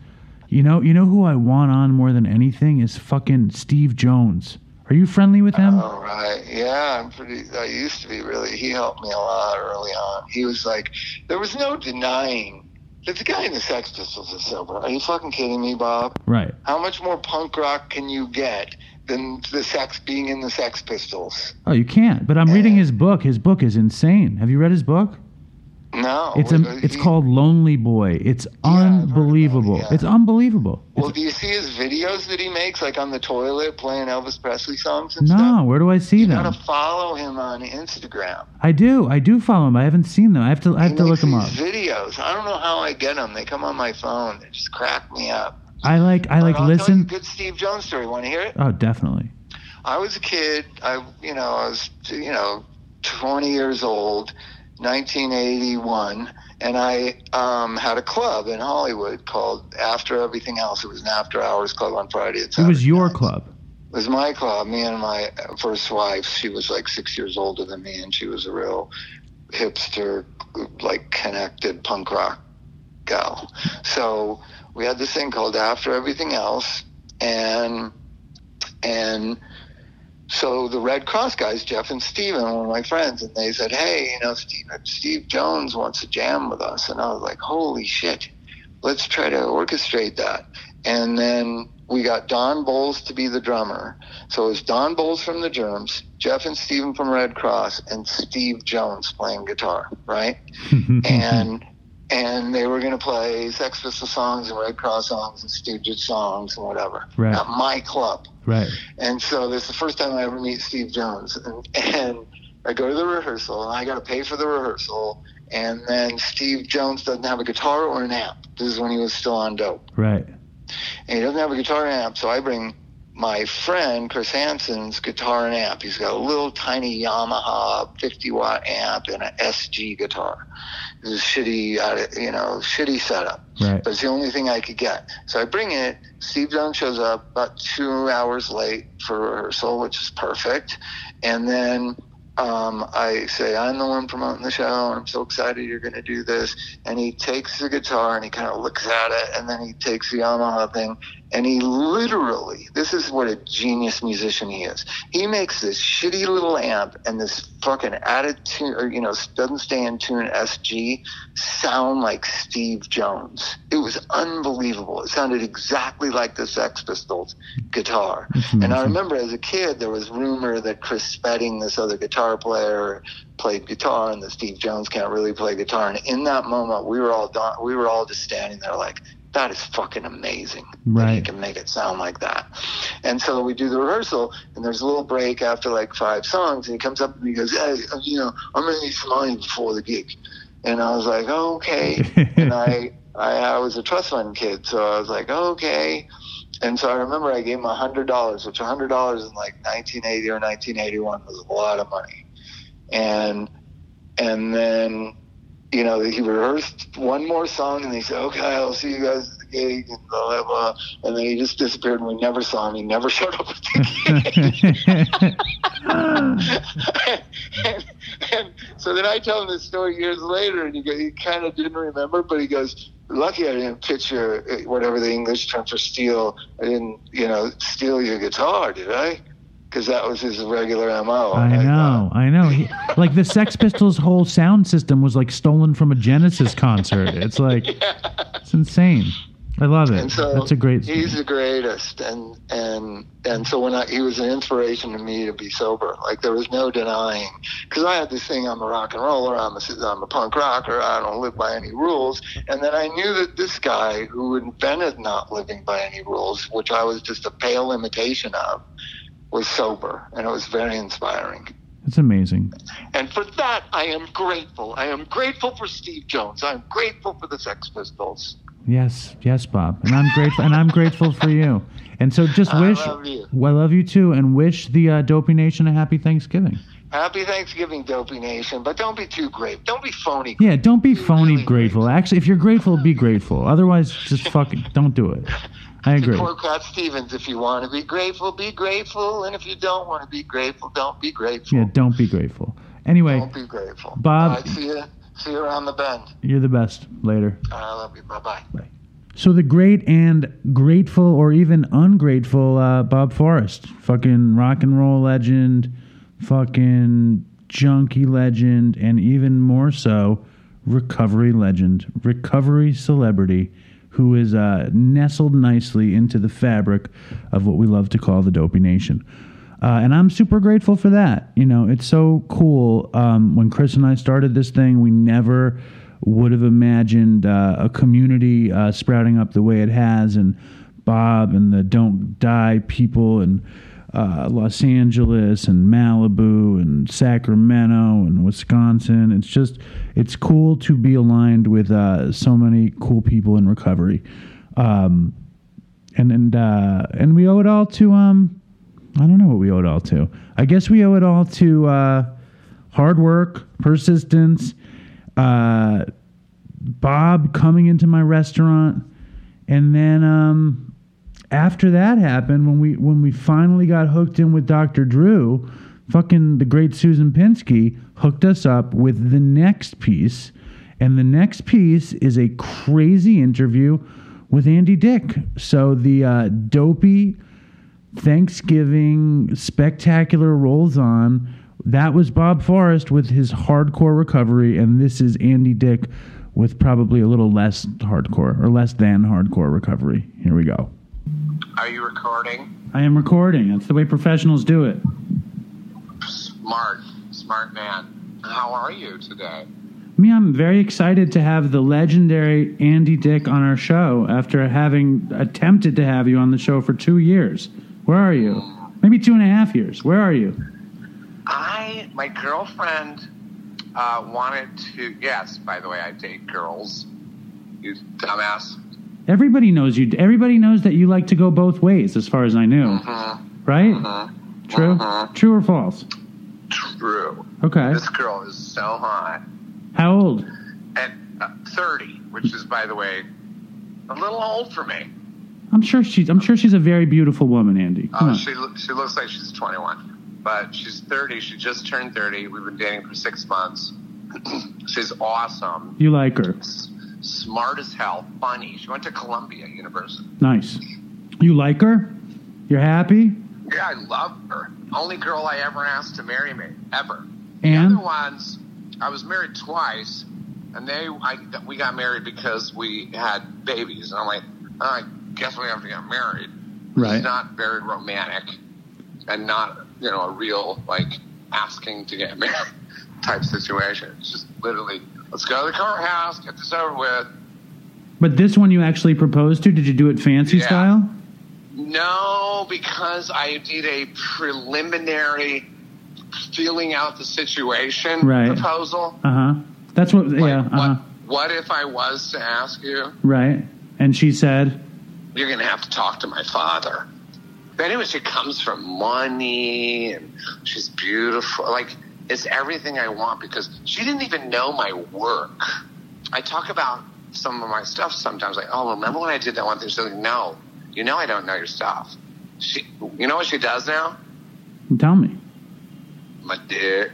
You know, you know who I want on more than anything is fucking Steve Jones. Are you friendly with him? All right, yeah, I'm pretty. I used to be really. He helped me a lot early on. He was like, there was no denying that the guy in the Sex Pistols is sober. Are you fucking kidding me, Bob? Right. How much more punk rock can you get than the Sex being in the Sex Pistols? Oh, you can't. But I'm reading his book. His book is insane. Have you read his book? No, It's a, it's he- called Lonely Boy. It's Yeah, about it, unbelievable. yeah. It's unbelievable. Well, It's, do you see his videos that he makes, like on the toilet playing Elvis Presley songs and stuff? no, where do I see You them? gotta follow him on Instagram. I do. I do follow him. I haven't seen them. I have to. I have he to look them up. videos. I don't know how I get them. They come on my phone. They just crack me up. I like. I like I'll you listen. good Steve Jones story. Want to hear it? Oh, definitely. I was a kid. I, you know, I was, you know, 20 years old, 1981, and I um, had a club in Hollywood called After Everything Else. It was an after-hours club on Friday. It was your nights. club. It was my club. Me and my first wife. She was like six years older than me, and she was a real hipster, like connected punk rock go. So we had this thing called After Everything Else, and and so the Red Cross guys, Jeff and Steven, one of my friends, and they said, "Hey, you know, Steve, Steve Jones wants to jam with us," and I was like, "Holy shit, let's try to orchestrate that." And then we got Don Bolles to be the drummer. So it was Don Bolles from the Germs, Jeff and Steven from Red Cross, and Steve Jones playing guitar, right? and and they were going to play Sex Pistols songs and Red Cross songs and Stooges songs and whatever Right. at my club. Right. And so this is the first time I ever meet Steve Jones. And, and I go to the rehearsal and I got to pay for the rehearsal. And then Steve Jones doesn't have a guitar or an amp. This is when he was still on dope. Right. And he doesn't have a guitar and amp. So I bring my friend Chris Hansen's guitar and amp. He's got a little tiny Yamaha 50 watt amp and an SG guitar. Shitty, uh, you know, shitty setup Right. but it's the only thing I could get. So I bring it. Steve Jones shows up about two hours late for rehearsal, which is perfect. And then um, I say, I'm the one promoting the show, and I'm so excited you're going to do this. And he takes the guitar and he kind of looks at it, and then he takes the Yamaha thing, and he literally, this is what a genius musician he is. He makes this shitty little amp and this fucking tune, or, you know, doesn't stay in tune SG sound like Steve Jones. It was unbelievable. It sounded exactly like the Sex Pistols guitar. Mm-hmm. And I remember as a kid, there was rumor that Chris Spedding, this other guitar player, played guitar, and that Steve Jones can't really play guitar. And in that moment, we were all done, we were all just standing there like, that is fucking amazing. That Right. can make it sound like that. And so we do the rehearsal, and there's a little break after like five songs, and he comes up and he goes, "Hey, you know, I'm gonna need some money before the gig." And I was like, oh, "Okay." and I, I, I was a trust fund kid, so I was like, "Okay." And so I remember I gave him a hundred dollars, which a hundred dollars in like 1980 or 1981 was a lot of money. And and then you know he rehearsed one more song, and he said, "Okay, I'll see you guys at the gig," and blah blah blah. And then he just disappeared, and we never saw him. He never showed up at the gig. and, and so then I tell him this story years later, and he, he kind of didn't remember, but he goes, "Lucky I didn't pitch your uh, whatever the English term for steal. I didn't, you know, steal your guitar, did I?" Because that was his regular mo. I know, I know. He, like the Sex Pistols' whole sound system was like stolen from a Genesis concert. It's like it's insane. I love it. And so That's a great. He's the greatest, and and and so when I, he was an inspiration to me to be sober, like there was no denying, because I had this thing: I'm a rock and roller, I'm a I'm a punk rocker, I don't live by any rules. And then I knew that this guy who invented not living by any rules, which I was just a pale imitation of, was sober, and it was very inspiring. It's amazing. And for that, I am grateful. I am grateful for Steve Jones. I am grateful for the Sex Pistols. Yes, yes, Bob, and I'm grateful, and I'm grateful for you. And so, just I wish. love you. Well, I love you too, and wish the uh, Dopey Nation a happy Thanksgiving. Happy Thanksgiving, Dopey Nation, but don't be too great. Don't be phony. Yeah, don't be phony really grateful. Actually, if you're grateful, be grateful. Otherwise, just fucking don't do it. I agree. Quote Cat Stevens, if you want to be grateful, be grateful. And if you don't want to be grateful, don't be grateful. Yeah, don't be grateful. Anyway, Don't be grateful. Bob- right, see you. See you around the bend. you're the best. Later. I love you. Bye bye. So the great and grateful, or even ungrateful, uh, Bob Forrest, fucking rock and roll legend, fucking junkie legend, and even more so, recovery legend, recovery celebrity, who is uh, nestled nicely into the fabric of what we love to call the Dopey Nation. Uh, and I'm super grateful for that. You know, it's so cool. Um, when Chris and I started this thing, we never would have imagined uh, a community uh, sprouting up the way it has, and Bob and the Don't Die people, and uh, Los Angeles, and Malibu, and Sacramento, and Wisconsin. It's just, it's cool to be aligned with uh, so many cool people in recovery. Um, and and uh, and we owe it all to um, I don't know what we owe it all to. I guess we owe it all to uh, hard work, persistence, uh, Bob coming into my restaurant, and then um, after that happened, when we when we finally got hooked in with Dr. Drew, fucking the great Susan Pinsky hooked us up with the next piece, And the next piece is a crazy interview with Andy Dick. So the uh, dopey Thanksgiving spectacular rolls on. That was Bob Forrest with his hardcore recovery, and this is Andy Dick with probably a little less hardcore or less than hardcore recovery. Here we go. Are you recording? I am recording. That's the way professionals do it. Smart, smart man. How are you today? Me, I'm very excited to have the legendary Andy Dick on our show after having attempted to have you on the show for two years. Where are you? Maybe two and a half years. Where are you? I, my girlfriend, uh, wanted to. Yes, by the way, I date girls. You dumbass. Everybody knows you. Everybody knows that you like to go both ways, as far as I knew. Mm-hmm. Right? Mhm. True. Mhm. True or false? True. Okay. This girl is so hot. How old? At uh, 30, which is, by the way, a little old for me. I'm sure she's. I'm sure she's a very beautiful woman, Andy. Come Uh, on. she, she looks like she's 21, but she's 30. She just turned 30. We've been dating for six months. she's awesome. You like her? Smart as hell, funny. She went to Columbia University. Nice. You like her? You're happy? Yeah, I love her. Only girl I ever asked to marry me, ever. And? The other ones, I was married twice, and they, I, we got married because we had babies. And I'm like, oh, I guess we have to get married. right. It's not very romantic, and not, you know, a real like asking to get married type situation. It's just literally, let's go to the courthouse, get this over with. But this one you actually proposed to? Did you do it fancy Yeah. style? No, because I did a preliminary feeling out the situation Right. proposal. Uh huh. That's what. Like, yeah. Uh huh. what, what if I was to ask you? Right. And she said, You're going to have to talk to my father. But anyway, she comes from money and she's beautiful. Like, it's everything I want because she didn't even know my work. I talk about some of my stuff sometimes, like, oh, remember when I did that one thing? She's like, no, you know I don't know your stuff. She, you know what she does now? "Tell me." My dick.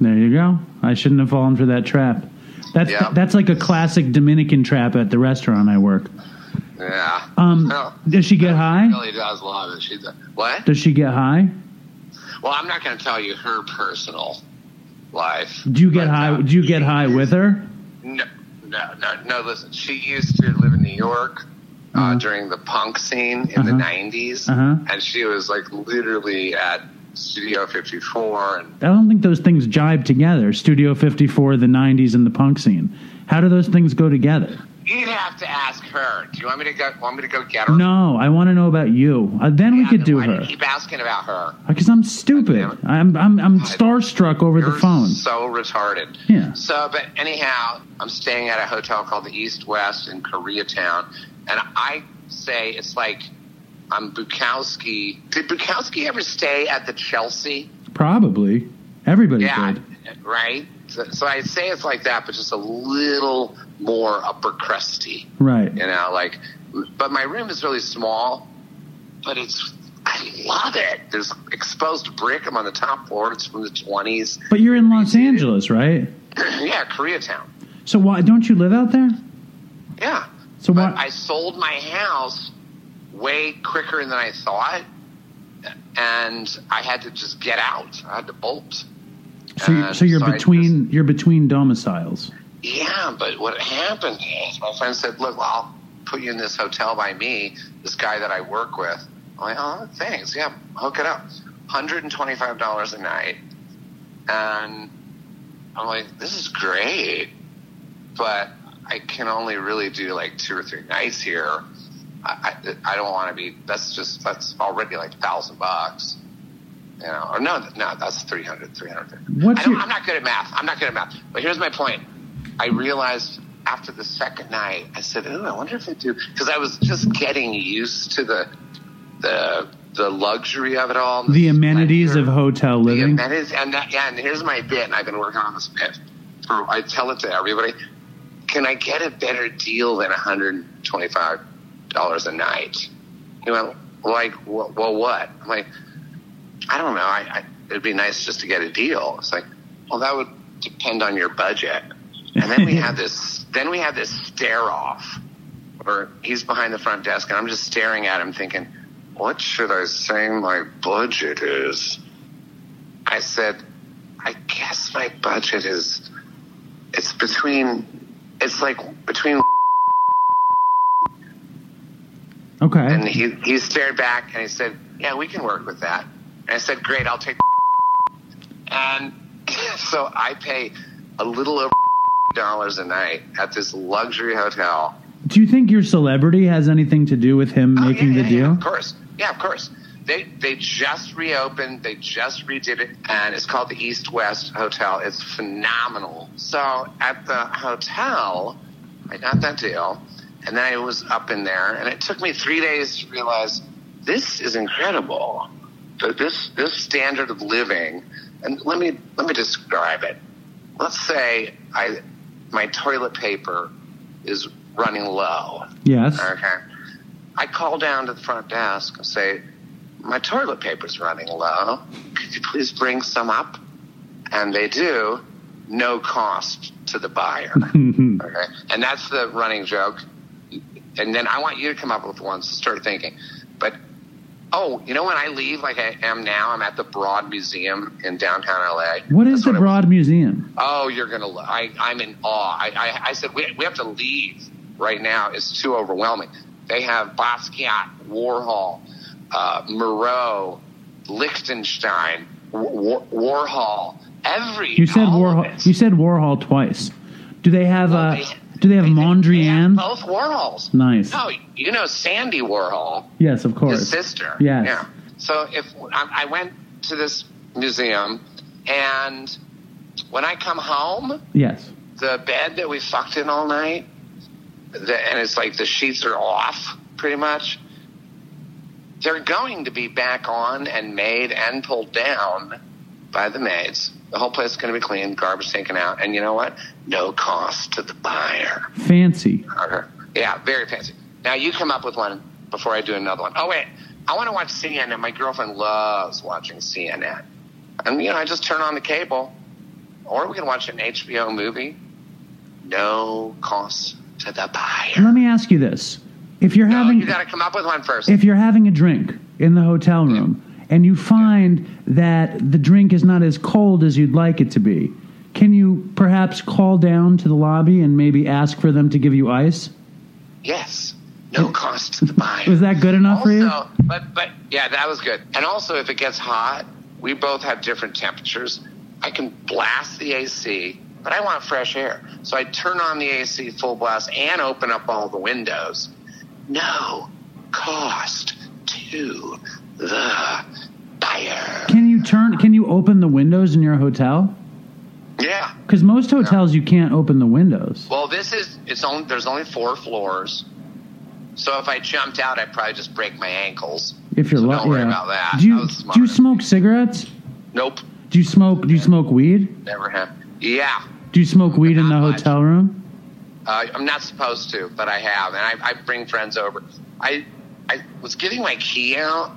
There you go. I shouldn't have fallen for that trap. That's Yeah. that's like a classic Dominican trap at the restaurant I work. Yeah. Um, No. does she get She high? really does love it. She's a, what? Does she get high? Well, I'm not going to tell you her personal life. Do you get high? uh, Do you get high with her? No, no, no, no. Listen, she used to live in New York uh, Uh-huh. during the punk scene in the Uh-huh. '90s, Uh-huh. and she was like literally at Studio 54, and I don't think those things jibe together. Studio 54, the 90s, and the punk scene. How do those things go together? You'd have to ask her. Do you want me to go? Want me to go get her? No, I want to know about you. Uh, then we could then do why do her. you Keep asking about her. Because I'm stupid. I'm I'm I'm starstruck over the You're phone. so retarded. Yeah. So, but anyhow, I'm staying at a hotel called the East West in Koreatown, and I say it's like I'm Bukowski. Did Bukowski ever stay at the Chelsea? Probably. Everybody Yeah, did. right. So, so I say it's like that, but just a little more upper crusty. Right. You know, like. But my room is really small, but it's. I love it. There's exposed brick. I'm on the top floor. It's from the 20s. But you're in Los Angeles, right? yeah, Koreatown. So why don't you live out there? Yeah. So why? I sold my house way quicker than I thought, and I had to just get out. I had to bolt. So, And uh, so you're so I between you're between domiciles. Yeah, but what happened is my friend said, "Look, well, I'll put you in this hotel by me. This guy that I work with." I'm like, "Oh, thanks. Yeah, hook it up. Hundred and twenty-five dollars a night." And I'm like, "This is great, but I can only really do like two or three nights here. I I, I don't want to be. That's just that's already like a thousand bucks." You know, or no, no, that's 300, 300. What's your- I'm not good at math. I'm not good at math. But here's my point. I realized after the second night, I said, "Ooh, I wonder if they do," because I was just getting used to the the the luxury of it all, The amenities of hotel the living. amenities, and that, yeah. And here's my bit. And I've been working on this bit. For, I tell it to everybody. Can I get a better deal than 125 dollars a night? He went, like, well, what? I'm like, I don't know. I, I it'd be nice just to get a deal. It's like, well, that would depend on your budget. And then we had this. Then we had this stare off, where he's behind the front desk, and I'm just staring at him, thinking, "What should I say my budget is?" I said, "I guess my budget is. It's between. It's like between." Okay. And he he stared back and he said, "Yeah, we can work with that." And I said, "Great, I'll take." And so I pay a little over dollars a night at this luxury hotel. Do you think your celebrity has anything to do with him Oh, making yeah, the yeah, yeah, deal? of course, yeah, of course. They they just reopened. They just redid it, and it's called the East West Hotel. It's phenomenal. So at the hotel, I got that deal, and then I was up in there, and it took me three days to realize this is incredible. But this this standard of living, and let me let me describe it. Let's say I my toilet paper is running low. Yes. Okay. I call down to the front desk and say, My toilet paper's running low. Could you please bring some up? And they do, no cost to the buyer. okay. And that's the running joke. And then I want you to come up with one, so start thinking. But oh, you know when I leave like I am now, I'm at the Broad Museum in downtown LA. what is That's the Broad Museum? Oh, you're gonna. I, I'm in awe. I, I, I said we, we have to leave right now. It's too overwhelming. They have Basquiat, Warhol, uh, Moreau, Lichtenstein, War, Warhol. Every You said Warhol. You said Warhol twice. Do they have Well, uh? they- Do they have They- they have Mondrian? Both Warhols. Nice. No, you know Sandy Warhol. Yes, of his course. sister. Yes. Yeah. So if I, I went to this museum, and when I come home, Yes. the bed that we fucked in all night, the, and it's like the sheets are off pretty much. They're going to be back on and made and pulled down by the maids. The whole place is going to be clean, garbage taken out, and you know what? No cost to the buyer. Fancy. Okay. Yeah, very fancy. Now you come up with one before I do another one. Oh wait, I want to watch CNN. My girlfriend loves watching CNN, and you know I just turn on the cable, or we can watch an HBO movie. No cost to the buyer. Let me ask you this: If you're No, having you got to come up with one first. if you're having a drink in the hotel room and you find that the drink is not as cold as you'd like it to be, can you perhaps call down to the lobby and maybe ask for them to give you ice? yes, no cost to the buyer. Was that good enough for you? But but yeah, that was good. And also, if it gets hot, we both have different temperatures. I can blast the AC, but I want fresh air, so I turn on the AC full blast and open up all the windows. No cost to the buyer. Can you turn? Can you open the windows in your hotel? Yeah. Because most hotels you can't open the windows. Well, this is it's only there's only four floors. So if I jumped out, I'd probably just break my ankles. If you're so lucky, don't worry yeah. about that. Do you smart do you smoke cigarettes? Nope, Do you smoke? Do you smoke weed? never have. Yeah, Do you smoke weed in the much. hotel room? Uh, I'm not supposed to, but I have, and I, I bring friends over. I I was getting my key out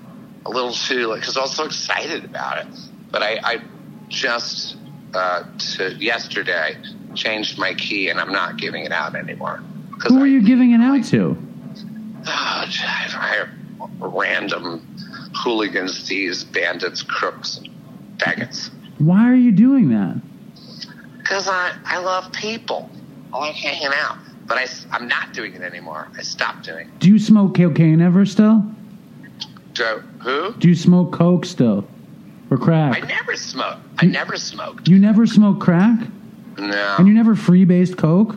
a little too, because I was so excited about it. But I, I just uh, to yesterday changed my key, and I'm not giving it out anymore. Who are I- you giving it out to? Oh, I, I, random hooligans, thieves, bandits, crooks, faggots. Why are you doing that? Because I, I love people. I like hanging out. But I, I'm not doing it anymore. I stopped doing it. Do you smoke cocaine ever still? So, who? Do you smoke coke still? Or crack? I never smoked. I never smoked. You never smoke crack? No. And you never freebased coke?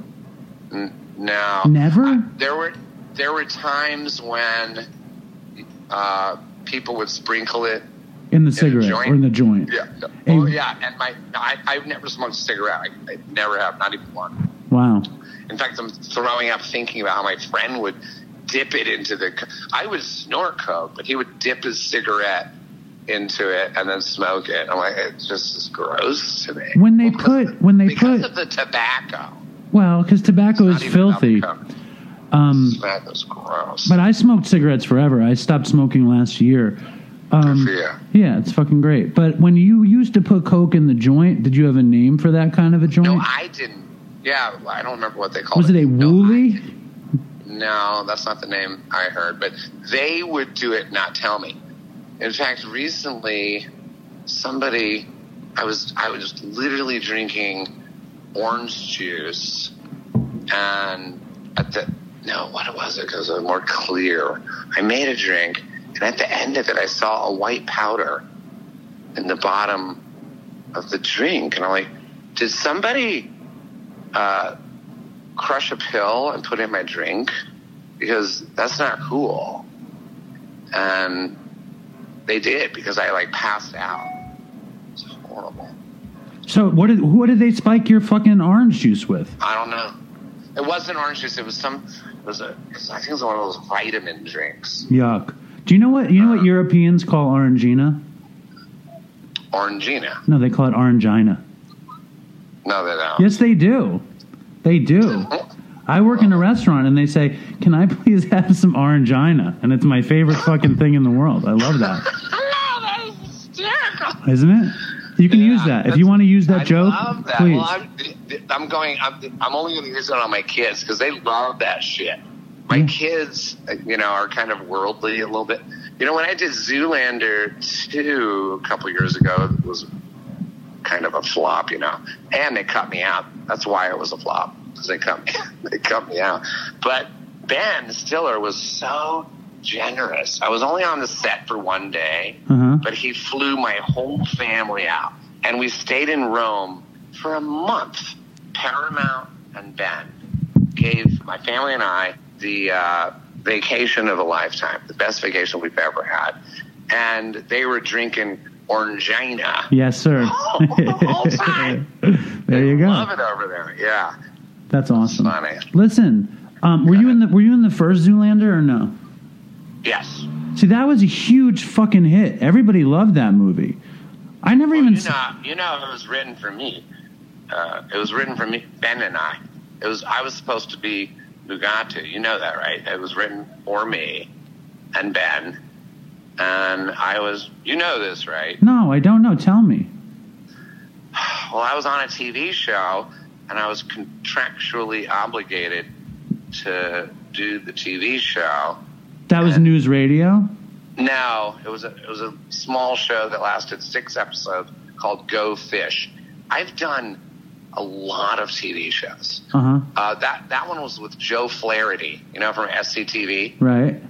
N- no. Never? I- there were there were times when uh, people would sprinkle it. In the cigarette joint? or in the joint? Yeah. Hey. Oh yeah. And my I, I've never smoked a cigarette. I, I never have. Not even one. Wow. In fact, I'm throwing up thinking about how my friend would dip it into the. I would snort coke, but he would dip his cigarette into it and then smoke it. I'm like, it's just as gross to me. When they Well, put when they because put of the tobacco. well, because tobacco is filthy. Um, Tobacco's gross. but I smoked cigarettes forever. I stopped smoking last year. Um, yeah, it's fucking great. But when you used to put coke in the joint, did you have a name for that kind of a joint? No, I didn't. Yeah, I don't remember what they called it. Was it a No, Wooly? No, that's not the name I heard, but they would do it, not tell me. In fact, recently, somebody, I was, I was literally drinking orange juice, and at the, no, what was it? Because it was more clear. I made a drink, and at the end of it, I saw a white powder in the bottom of the drink, and I'm like, did somebody uh, crush a pill and put it in my drink? Because that's not cool. And they did because I like passed out. It's horrible. So what did what did they spike your fucking orange juice with? I don't know. It wasn't orange juice. It was some. It was a. I think it was one of those vitamin drinks. Yuck. Do you know what you know what uh-huh. Europeans call orangina? Orangina. No, they call it orangina. No, they don't. Yes, they do. They do. I work in a restaurant and they say, "Can I please have some orangina?" And it's my favorite fucking thing in the world. I love that. No, that is hysterical. Isn't it? You can use that. If you want to use that I joke, love that. please. Well, I'm, I'm going. I'm, I'm only going to use it on my kids because they love that shit. My Yeah. kids, you know, are kind of worldly a little bit. You know, when I did Zoolander two a couple years ago, it was kind of a flop. You know, and they cut me out. That's why it was a flop because they cut me. they cut me out. But Ben Stiller was so generous. I was only on the set for one day Uh-huh. but he flew my whole family out. And we stayed in Rome for a month. Paramount and Ben gave my family and I the uh, vacation of a lifetime, the best vacation we've ever had. And they were drinking Orangina. Yes, sir. Whole time. there you go. Love it over there. Yeah. That's awesome. Funny. Listen, um, were you in the were you in the first Zoolander or no? Yes. See, that was a huge fucking hit. Everybody loved that movie. I never Well, even. you know, you know, it was written for me. Uh, it was written for me, Ben and I. It was I was supposed to be Mugatu. You know that, right? It was written for me and Ben, and I was. You know this, right? No, I don't know. Tell me. Well, I was on a TV show, and I was contractually obligated to do the TV show. That was NewsRadio. No, it was a it was a small show that lasted six episodes called Go Fish. I've done a lot of TV shows. Uh huh. Uh, that that one was with Joe Flaherty, you know, from SCTV. Right.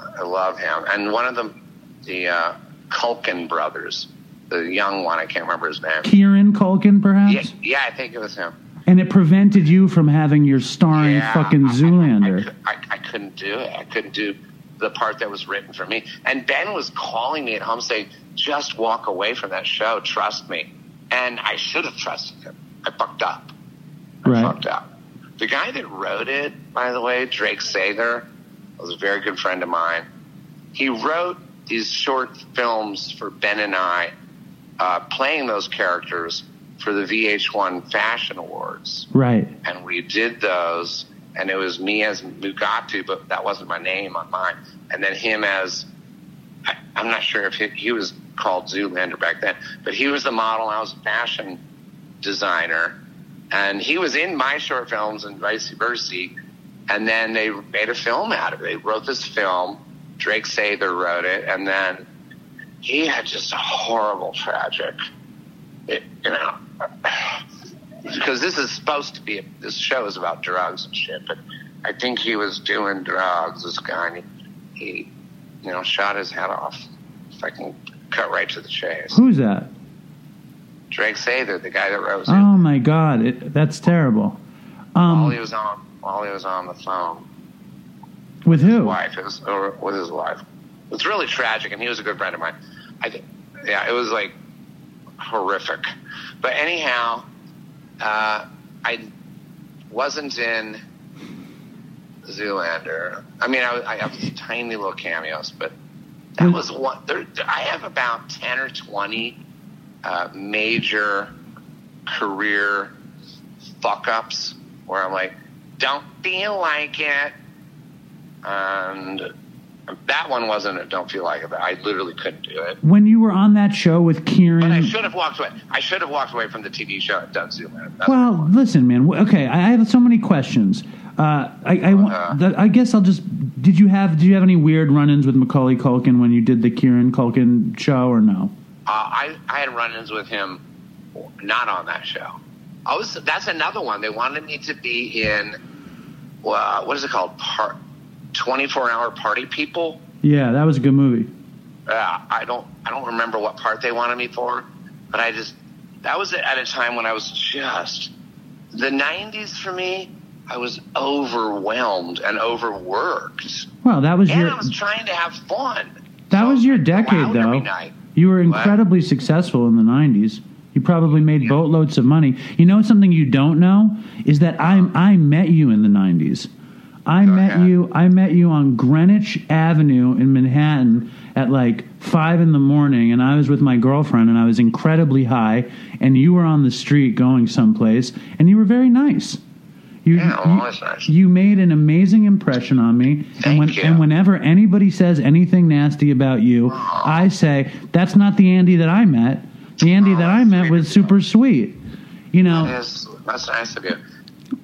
I love him, and one of them, the uh, Culkin brothers, the young one, I can't remember his name. Kieran Culkin, perhaps. Yeah, yeah, I think it was him. And it prevented you from having your starring Yeah, fucking I- I- Zoolander. I, I, I couldn't do it. I couldn't do the part that was written for me. And Ben was calling me at home saying, "Just walk away from that show. Trust me." And I should have trusted him. I fucked up. I Right. fucked up. The guy that wrote it, by the way, Drake Sather, was a very good friend of mine. He wrote these short films for Ben and I, uh, playing those characters for the VH1 Fashion Awards right. and we did those and it was me as Mugatu, but that wasn't my name on mine. And then him as I, I'm not sure if he, he was called Zoolander back then, but he was the model. I was a fashion designer, and he was in my short films and vice versa. And then they made a film out of it. They wrote this film. Drake Sather wrote it, and then he had just a horrible, tragic, it, you know because this is supposed to be this show is about drugs and shit, but I think he was doing drugs. This guy, and he, he you know, shot his head off. If I can cut right to the chase, Who's that? Drake Sather, the guy that wrote Oh my God, it, that's terrible. while Um, he was on while he was on the phone, with his who? wife, it was, or with his wife. It's really tragic, and he was a good friend of mine. I think, yeah, it was like horrific. But anyhow, uh, I wasn't in Zoolander. I mean, I, I have tiny little cameos, but that Mm. was one. There, I have about ten or twenty uh, major career fuck ups where I'm like, don't feel like it, and That one wasn't a don't feel like it. I literally couldn't do it. When you were on that show with Kieran, But I should have walked away. I should have walked away from the TV show and done Zoom in. Well, listen, man. Okay, I have so many questions. Uh, I, I, Uh. th- I guess I'll just. Did you have Did you have any weird run-ins with Macaulay Culkin when you did the Kieran Culkin show, or no? Uh, I I had run-ins with him, not on that show. I was. That's another one. They wanted me to be in. Uh, what is it called? Part. 24 hour party people. Yeah, that was a good movie. Uh, I don't. I don't remember what part they wanted me for, but I just. That was at a time when I was just. The 90s for me. I was overwhelmed and overworked, Well, that was and your I was trying to have fun. that So was your decade, though. You were incredibly successful in the '90s. You probably made boatloads of money. You know something you don't know is that I I met you in the '90s. I met you. I met you on Greenwich Avenue in Manhattan at like five in the morning, and I was with my girlfriend, and I was incredibly high, and you were on the street going someplace, and you were very nice. You, Yeah, you- always nice. you made an amazing impression on me, and when you. and whenever anybody says anything nasty about you, I say that's not the Andy that I met. The Andy Oh, that I met was super sweet. You know, Yes, that's nice of you.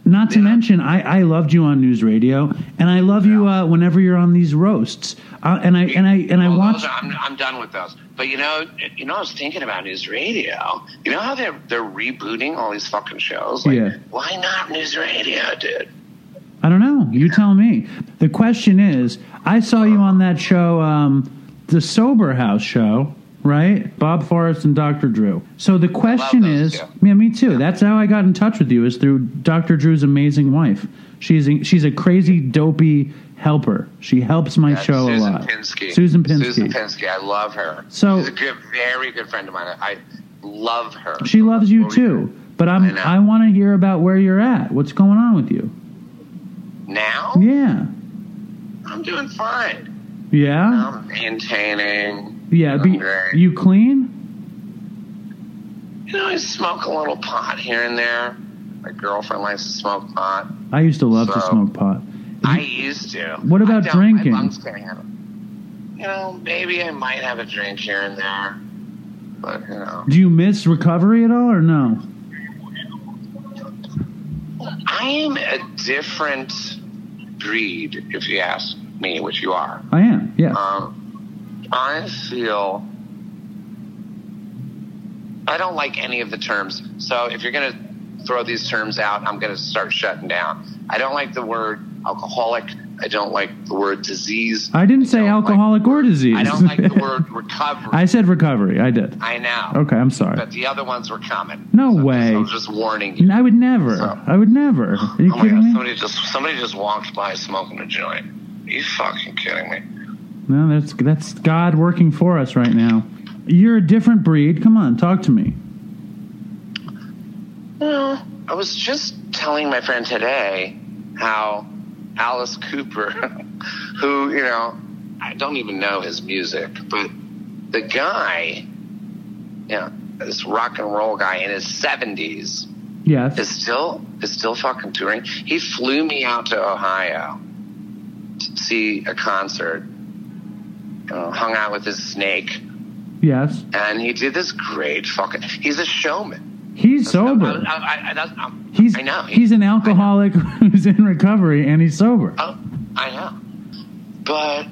Not to Yeah. mention, I, I loved you on NewsRadio, and I love you uh, whenever you're on these roasts. Uh, and I and I and I Well, watch. are- I'm, I'm done with those. But you know, you know, I was thinking about NewsRadio. You know how they're they're rebooting all these fucking shows? Like, Yeah. Why not NewsRadio, dude? I don't know. You tell me. The question is, I saw you on that show, um, the Sober House show, right? Bob Forrest and Dr. Drew. So the question is, two. yeah, me too. That's how I got in touch with you is through Dr. Drew's amazing wife. She's a, she's a crazy dopey helper. She helps my Yeah, show Susan a lot. Pinsky. Susan Pinsky. Susan Pinsky. I love her. So- she's a good, very good friend of mine. I love her. She loves you too. But I'm I. I want to hear about where you're at. What's going on with you? Now Yeah. I'm doing fine. Yeah. I'm maintaining. Yeah. Be, you clean? You know, I smoke a little pot here and there. My girlfriend likes to smoke pot. I used to love to smoke pot. I used to. What about drinking? My lungs can't handle. You know, maybe I might have a drink here and there, but you know, Do you miss recovery at all or no? I am a different breed, if you ask me, which you are. I am. Yeah. Um, I feel I don't like any of the terms. So if you're going to throw these terms out, I'm going to start shutting down. I don't like the word alcoholic. I don't like the word disease. I didn't say like- alcoholic or disease. I don't like the word recovery. I said recovery. I did. I know. Okay, I'm sorry. But the other ones were coming. No So I'm way. Just, I was just warning you. I would never. So- I would never. Are you oh my kidding god! me? Somebody just somebody just walked by smoking a joint. Are you fucking kidding me? No, that's that's God working for us right now. You're a different breed. Come on, talk to me. Well, I was just telling my friend today how Alice Cooper, who, you know, I don't even know his music, but the guy, you know, this rock and roll guy in his 70s Yes. is still is still fucking touring. He flew me out to Ohio to see a concert. Know, hung out with his snake, Yes. and he did this great fucking. He's a showman. He's sober. I, I, I, that's- He's I know. he's an alcoholic who's in recovery and he's sober. Oh, I know. But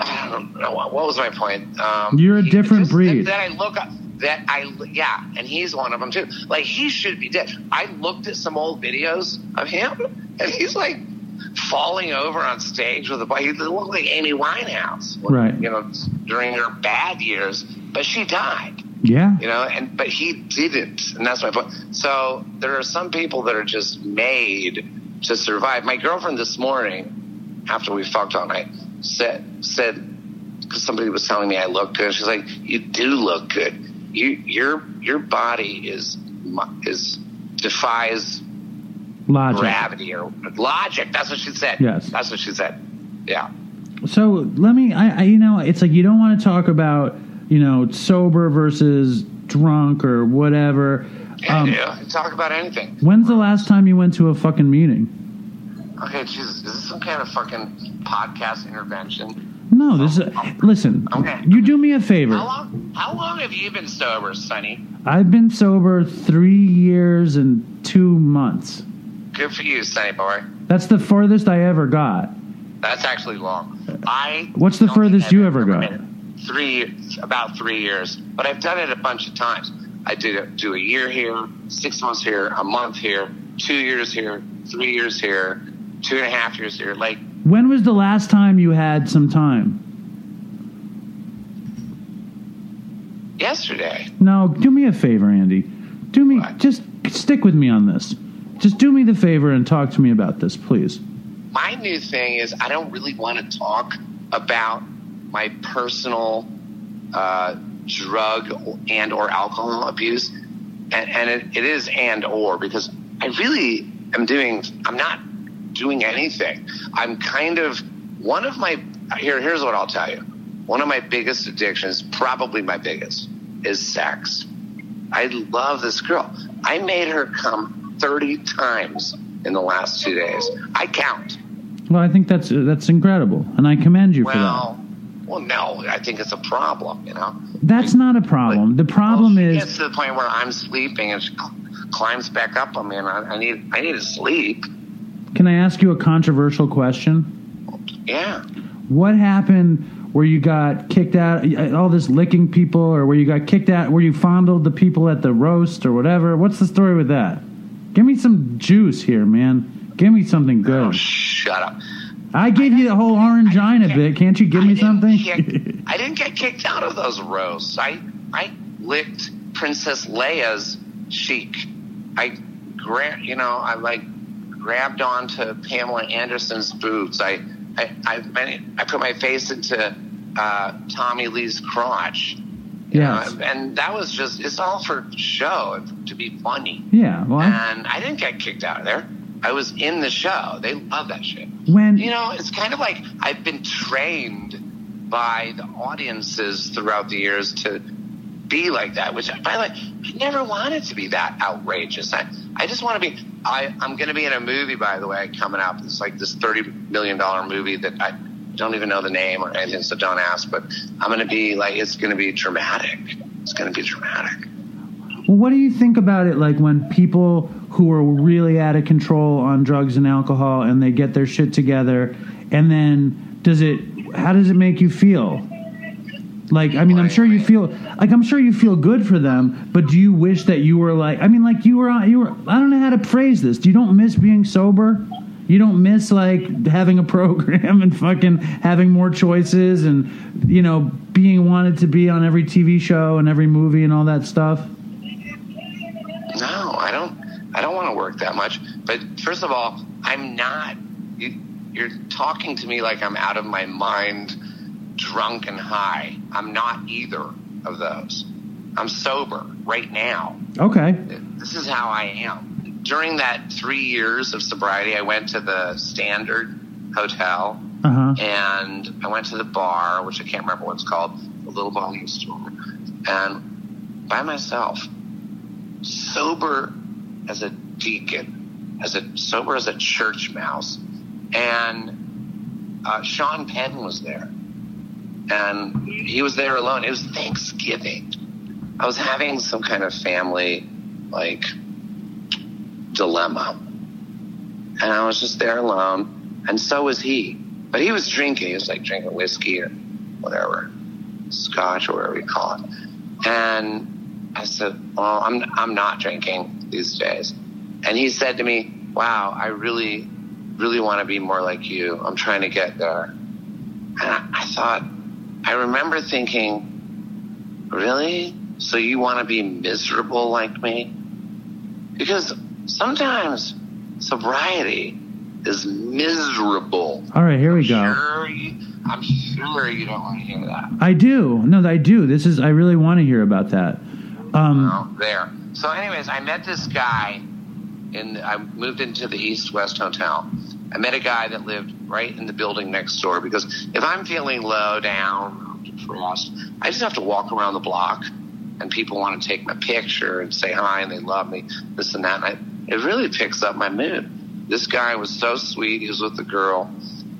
I don't know what, what was my point. Um, You're a he- different just breed. That I look up. That I yeah, and he's one of them too. Like he should be dead. I looked at some old videos of him, and he's like falling over on stage with a bike. He looked like Amy Winehouse, Right. You know, during her bad years, but she died Yeah. you know and but he didn't and that's my point so there are some people that are just made to survive my girlfriend this morning after we fucked all night said said because somebody was telling me i look good she's like you do look good you your your body is is defies Logic. gravity or logic that's what she said Yes. that's what she said yeah So let me, I, I, you know, it's like you don't want to talk about, you know, sober versus drunk or whatever. yeah, Um, yeah. talk about anything when's the last time you went to a fucking meeting? Okay, Jesus, is this some kind of fucking podcast intervention? No, this is. Listen, Okay. you do me a favor. How long? How long have you been sober, Sonny? I've been sober three years and two months. Good for you, Sonny boy. That's the farthest I ever got. That's actually long. I. What's the furthest you ever got? Three, about three years. But I've done it a bunch of times. I did it, do a year here, six months here, a month here, two years here, three years here, two and a half years here. Like When was the last time you had some time? yesterday. No, do me a favor, Andy. Do me What? just stick with me on this. Just do me the favor and talk to me about this, please. My new thing is I don't really want to talk about my personal uh, drug and or alcohol abuse, and, and it, it is and or because I really am doing. I'm not doing anything. I'm kind of one of my here. Here's what I'll tell you. One of my biggest addictions, probably my biggest, is sex. I love this girl. I made her come 30 times in the last two days. I count. Well, I think that's that's incredible, and I commend you for that. Well, well, no, I think it's a problem. You know, That's not a problem. The problem well, is gets to the point where I'm sleeping and she cl- climbs back up on me, and I, I need I need to sleep. Can I ask you a controversial question? Yeah, What happened where you got kicked out, all this licking people, or where you got kicked out, where you fondled the people at the roast or whatever? What's the story with that? Give me some juice here, man. Give me something oh, good. shut up. I gave you the whole orangina bit. Can't you give I me something? Get, I didn't get kicked out of those roasts. I I licked Princess Leia's cheek. I gra- you know, I like grabbed onto Pamela Anderson's boobs. I I I, I put my face into uh, Tommy Lee's crotch. Yes. know, um, and that was just it's all for show to be funny. Yeah. Well, And I didn't get kicked out of there. I was in the show. They love that shit. when You know, it's kind of like I've been trained by the audiences throughout the years to be like that, which, by the way, I never wanted to be that outrageous. I, I just want to be. I, I'm going to be in a movie, by the way, coming up. It's like this $30 million movie that I don't even know the name or anything, so don't ask. But I'm going to be like, it's going to be dramatic. It's going to be dramatic. Well, what do you think about it? Like when people who are really out of control on drugs and alcohol, and they get their shit together, and then does it? How does it make you feel? Like, I mean, I'm sure you feel like I'm sure you feel good for them, but do you wish that you were like? I mean, like you were on. You were. I don't know how to phrase this. Do you don't miss being sober? You don't miss like having a program and fucking having more choices and you know being wanted to be on every TV show and every movie and all that stuff. No, I don't. I don't want to work that much. But first of all, I'm not. You, you're talking to me like I'm out of my mind, drunk and high. I'm not either of those. I'm sober right now. Okay. This is how I am. During that three years of sobriety, I went to the Standard Hotel Uh huh. and I went to the bar, which I can't remember what it's called, the little volume store, and by myself, sober as a deacon, as a sober as a church mouse, and uh, Sean Penn was there, and he was there alone. It was Thanksgiving. I was having some kind of family like dilemma, and I was just there alone, and so was he. But he was drinking. He was like drinking whiskey or whatever, scotch or whatever you call it. And I said, "Well, I'm I'm not drinking these days." And he said to me, "Wow, I really, really want to be more like you. I'm trying to get there." And I, I thought, I remember thinking, "Really? So you want to be miserable like me?" Because sometimes sobriety is miserable. All right, here we go. Sure you, I'm sure you don't want to hear that. I do. No, I do. This is. I really want to hear about that. Um, Well, there. So, anyways, I met this guy. and I moved into the East West Hotel. I met a guy that lived right in the building next door because if I'm feeling low down, depressed, I just have to walk around the block, and people want to take my picture and say hi, and they love me, this and that. And I, it really picks up my mood. This guy was so sweet. He was with a girl.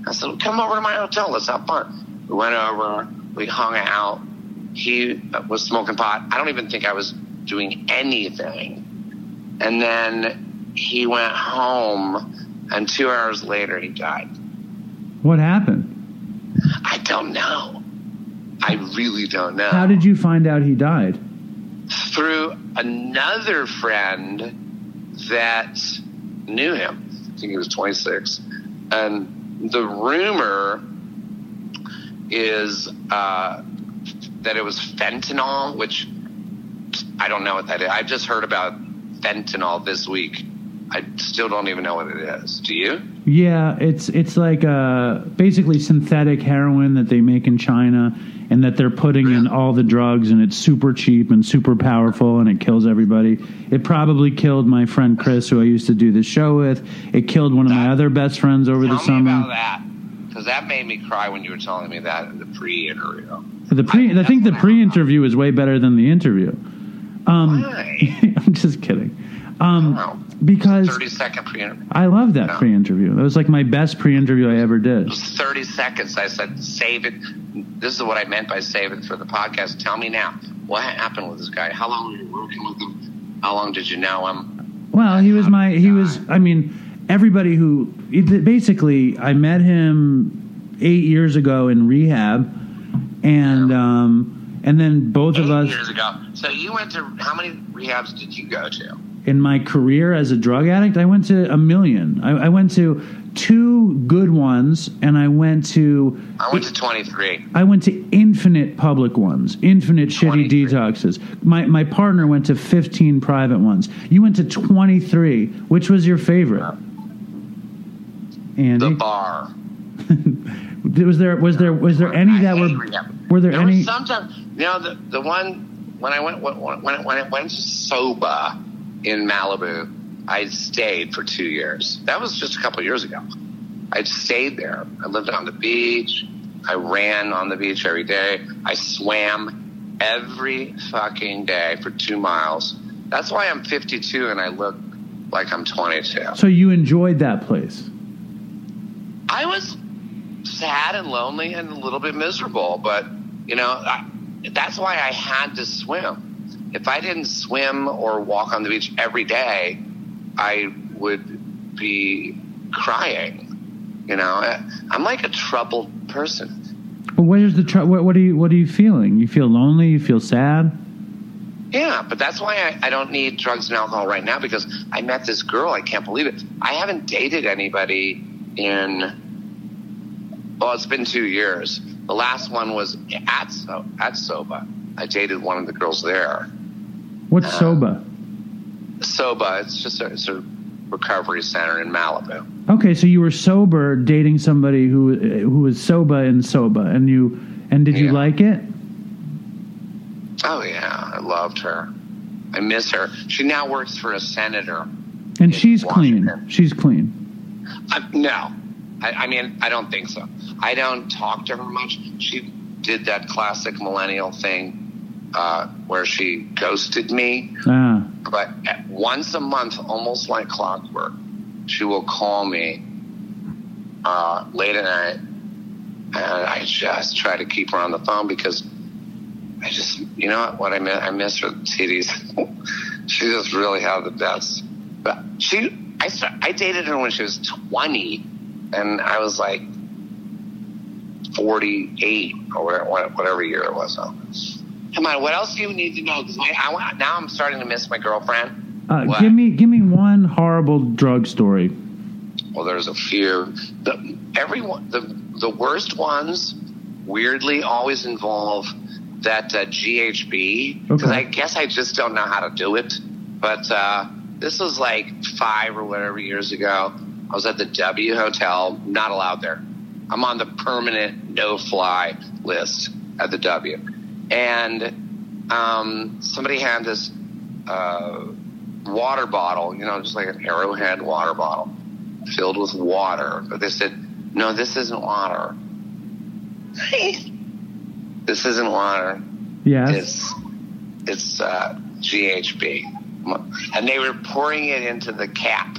I said, "Come over to my hotel. Let's have fun." We went over. We hung out. He uh, was smoking pot. I don't even think I was doing anything. And then he went home, and two hours later, he died. What happened? I don't know. I really don't know. How did you find out he died? Through another friend that knew him. I think he was 26. And the rumor is uh, that it was fentanyl, which I don't know what that is. I've just heard about fentanyl this week. I still don't even know what it is. Do you? Yeah, it's it's like uh, basically synthetic heroin that they make in China, and that they're putting in all the drugs, and it's super cheap and super powerful, and it kills everybody. It probably killed my friend Chris, who I used to do the show with. It killed one of my other best friends over Tell the me summer. about that. Because that made me cry when you were telling me that in the pre-interview. The pre, I, I- think the that's what I- pre-interview is way better than the interview. Um, Why? I'm just kidding. Um. Because 30 second pre-interview. I love that No. pre-interview. That was like my best pre-interview I ever did. 30 seconds. I said, save it. This is what I meant by save it for the podcast. Tell me now. What happened with this guy? How long were you working with him? How long did you know him? Well, he was my. He was. I mean, everybody who basically I met him eight years ago in rehab, and um, and then both Eight of us years ago. So you went to, how many rehabs did you go to? In my career as a drug addict. I went to a million. I, I went to two good ones, and I went to. I went to 23. I went to infinite public ones, infinite shitty detoxes. My my partner went to 15 private ones. You went to 23. Which was your favorite? Andy, The bar. was there was there was there any that were were there, There any? sometimes, you know, the, the one, when I went, when, when, when I went to Soba in Malibu, I stayed for two years. That was just a couple of years ago. I stayed there. I lived on the beach. I ran on the beach every day. I swam every fucking day for two miles. That's why I'm 52 and I look like I'm 22. so you enjoyed that place. I was sad and lonely and a little bit miserable, but you know, I, that's why I had to swim. If I didn't swim or walk on the beach every day, I would be crying. You know, I'm like a troubled person. But where's the tr- what, what are you what are you feeling? You feel lonely? You feel sad? Yeah, but that's why I, I don't need drugs and alcohol right now because I met this girl. I can't believe it. I haven't dated anybody in, well, it's been two years. The last one was at, so, at Soba. I dated one of the girls there. What's Uh, soba? Soba, it's just a, it's a recovery center in Malibu. Okay, so you were sober dating somebody who who was soba and soba, and you and did you like it? Oh, yeah, I loved her. I miss her. She now works for a senator. And in she's clean. She's clean. Uh, no, I, I mean I don't think so. I don't talk to her much. She did that classic millennial thing uh, where she ghosted me, Ah, but once a month, almost like clockwork, she will call me uh, late at night, and I just try to keep her on the phone because I just, you know what, what I miss, I miss her titties. she just really had the best. But she, I, start, I dated her when she was 20, and I was like 48 or whatever year it was. Come on, what else do you need to know? Because I, I, now I'm starting to miss my girlfriend. uh, give me give me one horrible drug story. Well, there's a few. The everyone the the worst ones weirdly always involve that uh, GHB because Okay. I guess I just don't know how to do it. But uh, this was like five or whatever years ago. I was at the W Hotel, not allowed there. I'm on the permanent no fly list at the W, and um, somebody had this uh, water bottle, you know, just like an Arrowhead water bottle filled with water. But they said, no, this isn't water. this isn't water. Yes. It's it's uh, GHB, and they were pouring it into the cap.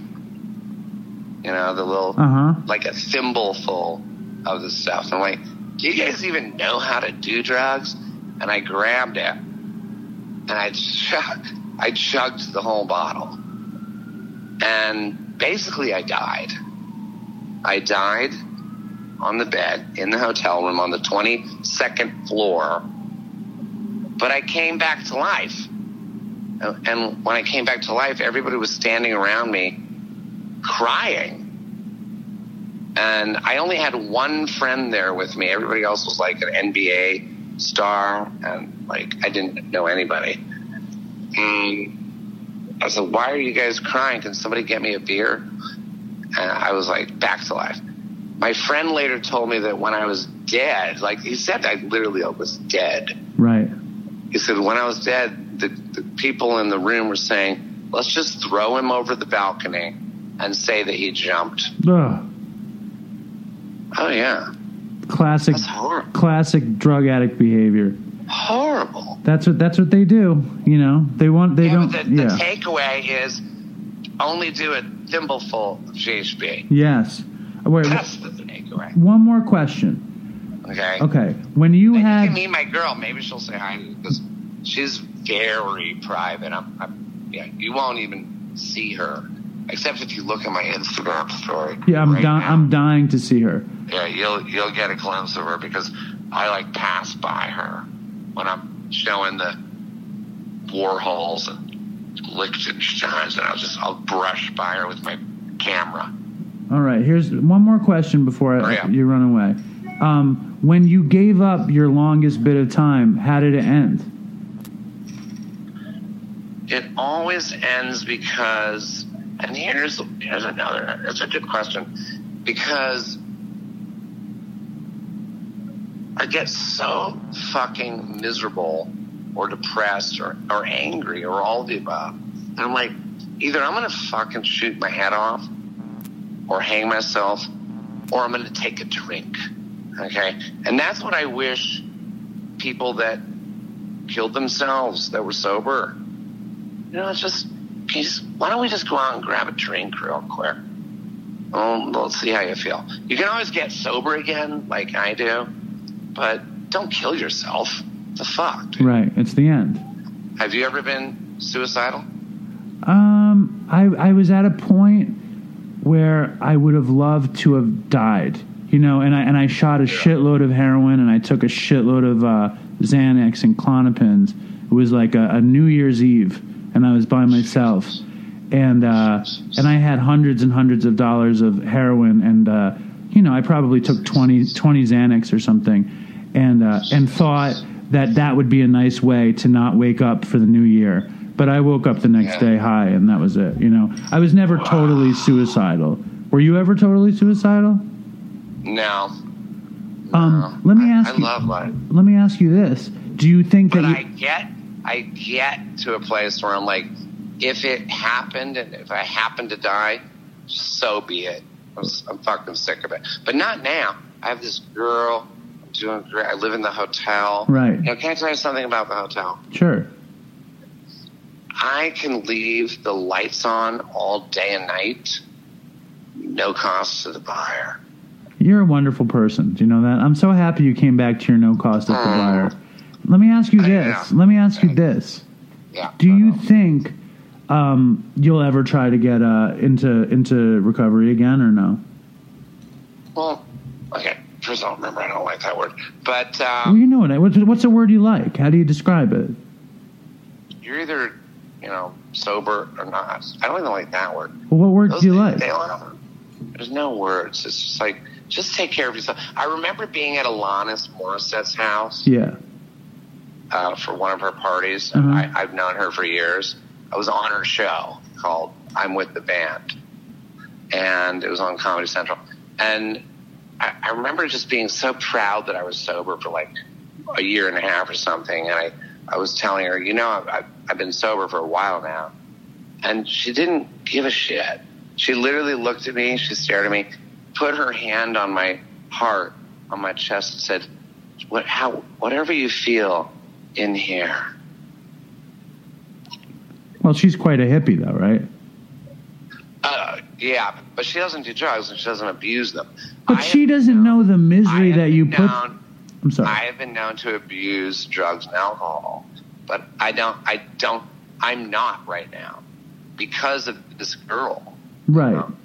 You know, the little Uh huh. like a thimble full of the stuff. I'm like, "Do you guys even know how to do drugs?" And I grabbed it, and I chugged, I chugged the whole bottle, and basically I died. I died on the bed in the hotel room on the 22nd floor, but I came back to life. And when I came back to life, everybody was standing around me crying. And I only had one friend there with me. Everybody else was like an NBA star, and like I didn't know anybody. And I said, "Why are you guys crying? Can somebody get me a beer?" And I was like, "Back to life." My friend later told me that when I was dead, like he said, I literally was dead. Right. He said, when I was dead, the, the people in the room were saying, let's just throw him over the balcony and say that he jumped. Ugh. Oh, yeah. Classic. Classic drug addict behavior. Horrible. That's what that's what they do. You know, they want they yeah, don't. the, the takeaway is only do a thimbleful of GHB. yes. Wait. That's the takeaway. One more question. Okay. Okay. When you have, Maybe you had can meet my girl. Maybe she'll say hi because she's very private. I'm, I'm, yeah, you won't even see her except if you look at my Instagram story. yeah, I'm right di- now. I'm dying to see her. Yeah, you'll you'll get a glimpse of her because I like pass by her when I'm showing the Warhols and Lichtensteins, and I'll just I'll brush by her with my camera. All right. Here's one more question before I, Hurry you run away. Um, when you gave up your longest bit of time, how did it end? It always ends because, and here's here's another. It's a good question because I get so fucking miserable or depressed or, or angry or all the above. And I'm like, either I'm gonna fucking shoot my head off or hang myself or I'm gonna take a drink. Okay? And that's what I wish people that killed themselves that were sober you know, it's just, why don't we just go out and grab a drink real quick? Let's see how you feel. You can always get sober again, like I do, but don't kill yourself. The fuck? dude? Right. It's the end. Have you ever been suicidal? Um, I I was at a point where I would have loved to have died. You know, and I and I shot a shitload of heroin and I took a shitload of uh, Xanax and Klonopins. It was like a, a New Year's Eve, and I was by myself, and uh, and I had hundreds and hundreds of dollars of heroin, and uh, you know, I probably took 20, 20 Xanax or something, and uh, and thought that that would be a nice way to not wake up for the new year. But I woke up the next Yeah. day high, and that was it. You know, I was never totally suicidal. Were you ever totally suicidal? No. Um, let me I- ask I you. love life. Let me ask you this: Do you think But that? I You, get, I get to a place where I'm like, if it happened and if I happen to die, so be it. I'm, I'm fucking sick of it. But not now. I have this girl. I'm doing great. I live in the hotel. Right. You know, can I tell you something about the hotel? sure. I can leave the lights on all day and night, no cost to the buyer. You're a wonderful person. Do you know that? I'm so happy you came back to your no cost at the Mm. buyer. Let me ask you this. Let me ask you this. Yeah. Do you think um, you'll ever try to get uh, into into recovery again or no? Well, okay. First, I don't remember. I don't like that word. But Well, um, you know it. What's, what's a word you like? How do you describe it? you're either, you know, sober or not. I don't even like that word. Well, what word Those do you like? There's no words. It's just like, just take care of yourself. I remember being at Alanis Morissette's house Yeah. Uh, for one of her parties. Uh-huh. I, I've known her for years. I was on her show called I'm with the band, and it was on Comedy Central. And I, I remember just being so proud that I was sober for like a year and a half or something. And I, I was telling her, you know, I've, I've, I've been sober for a while now. And she didn't give a shit. She literally looked at me, she stared at me, put her hand on my heart, on my chest, and said, what, how, whatever you feel in here. Well, she's quite a hippie, though, right? Uh, yeah, but she doesn't do drugs and she doesn't abuse them. But I she doesn't been know the misery that you put. down I'm sorry. I have been known to abuse drugs and alcohol, but I don't. I don't. I'm not right now because of this girl. right. Um,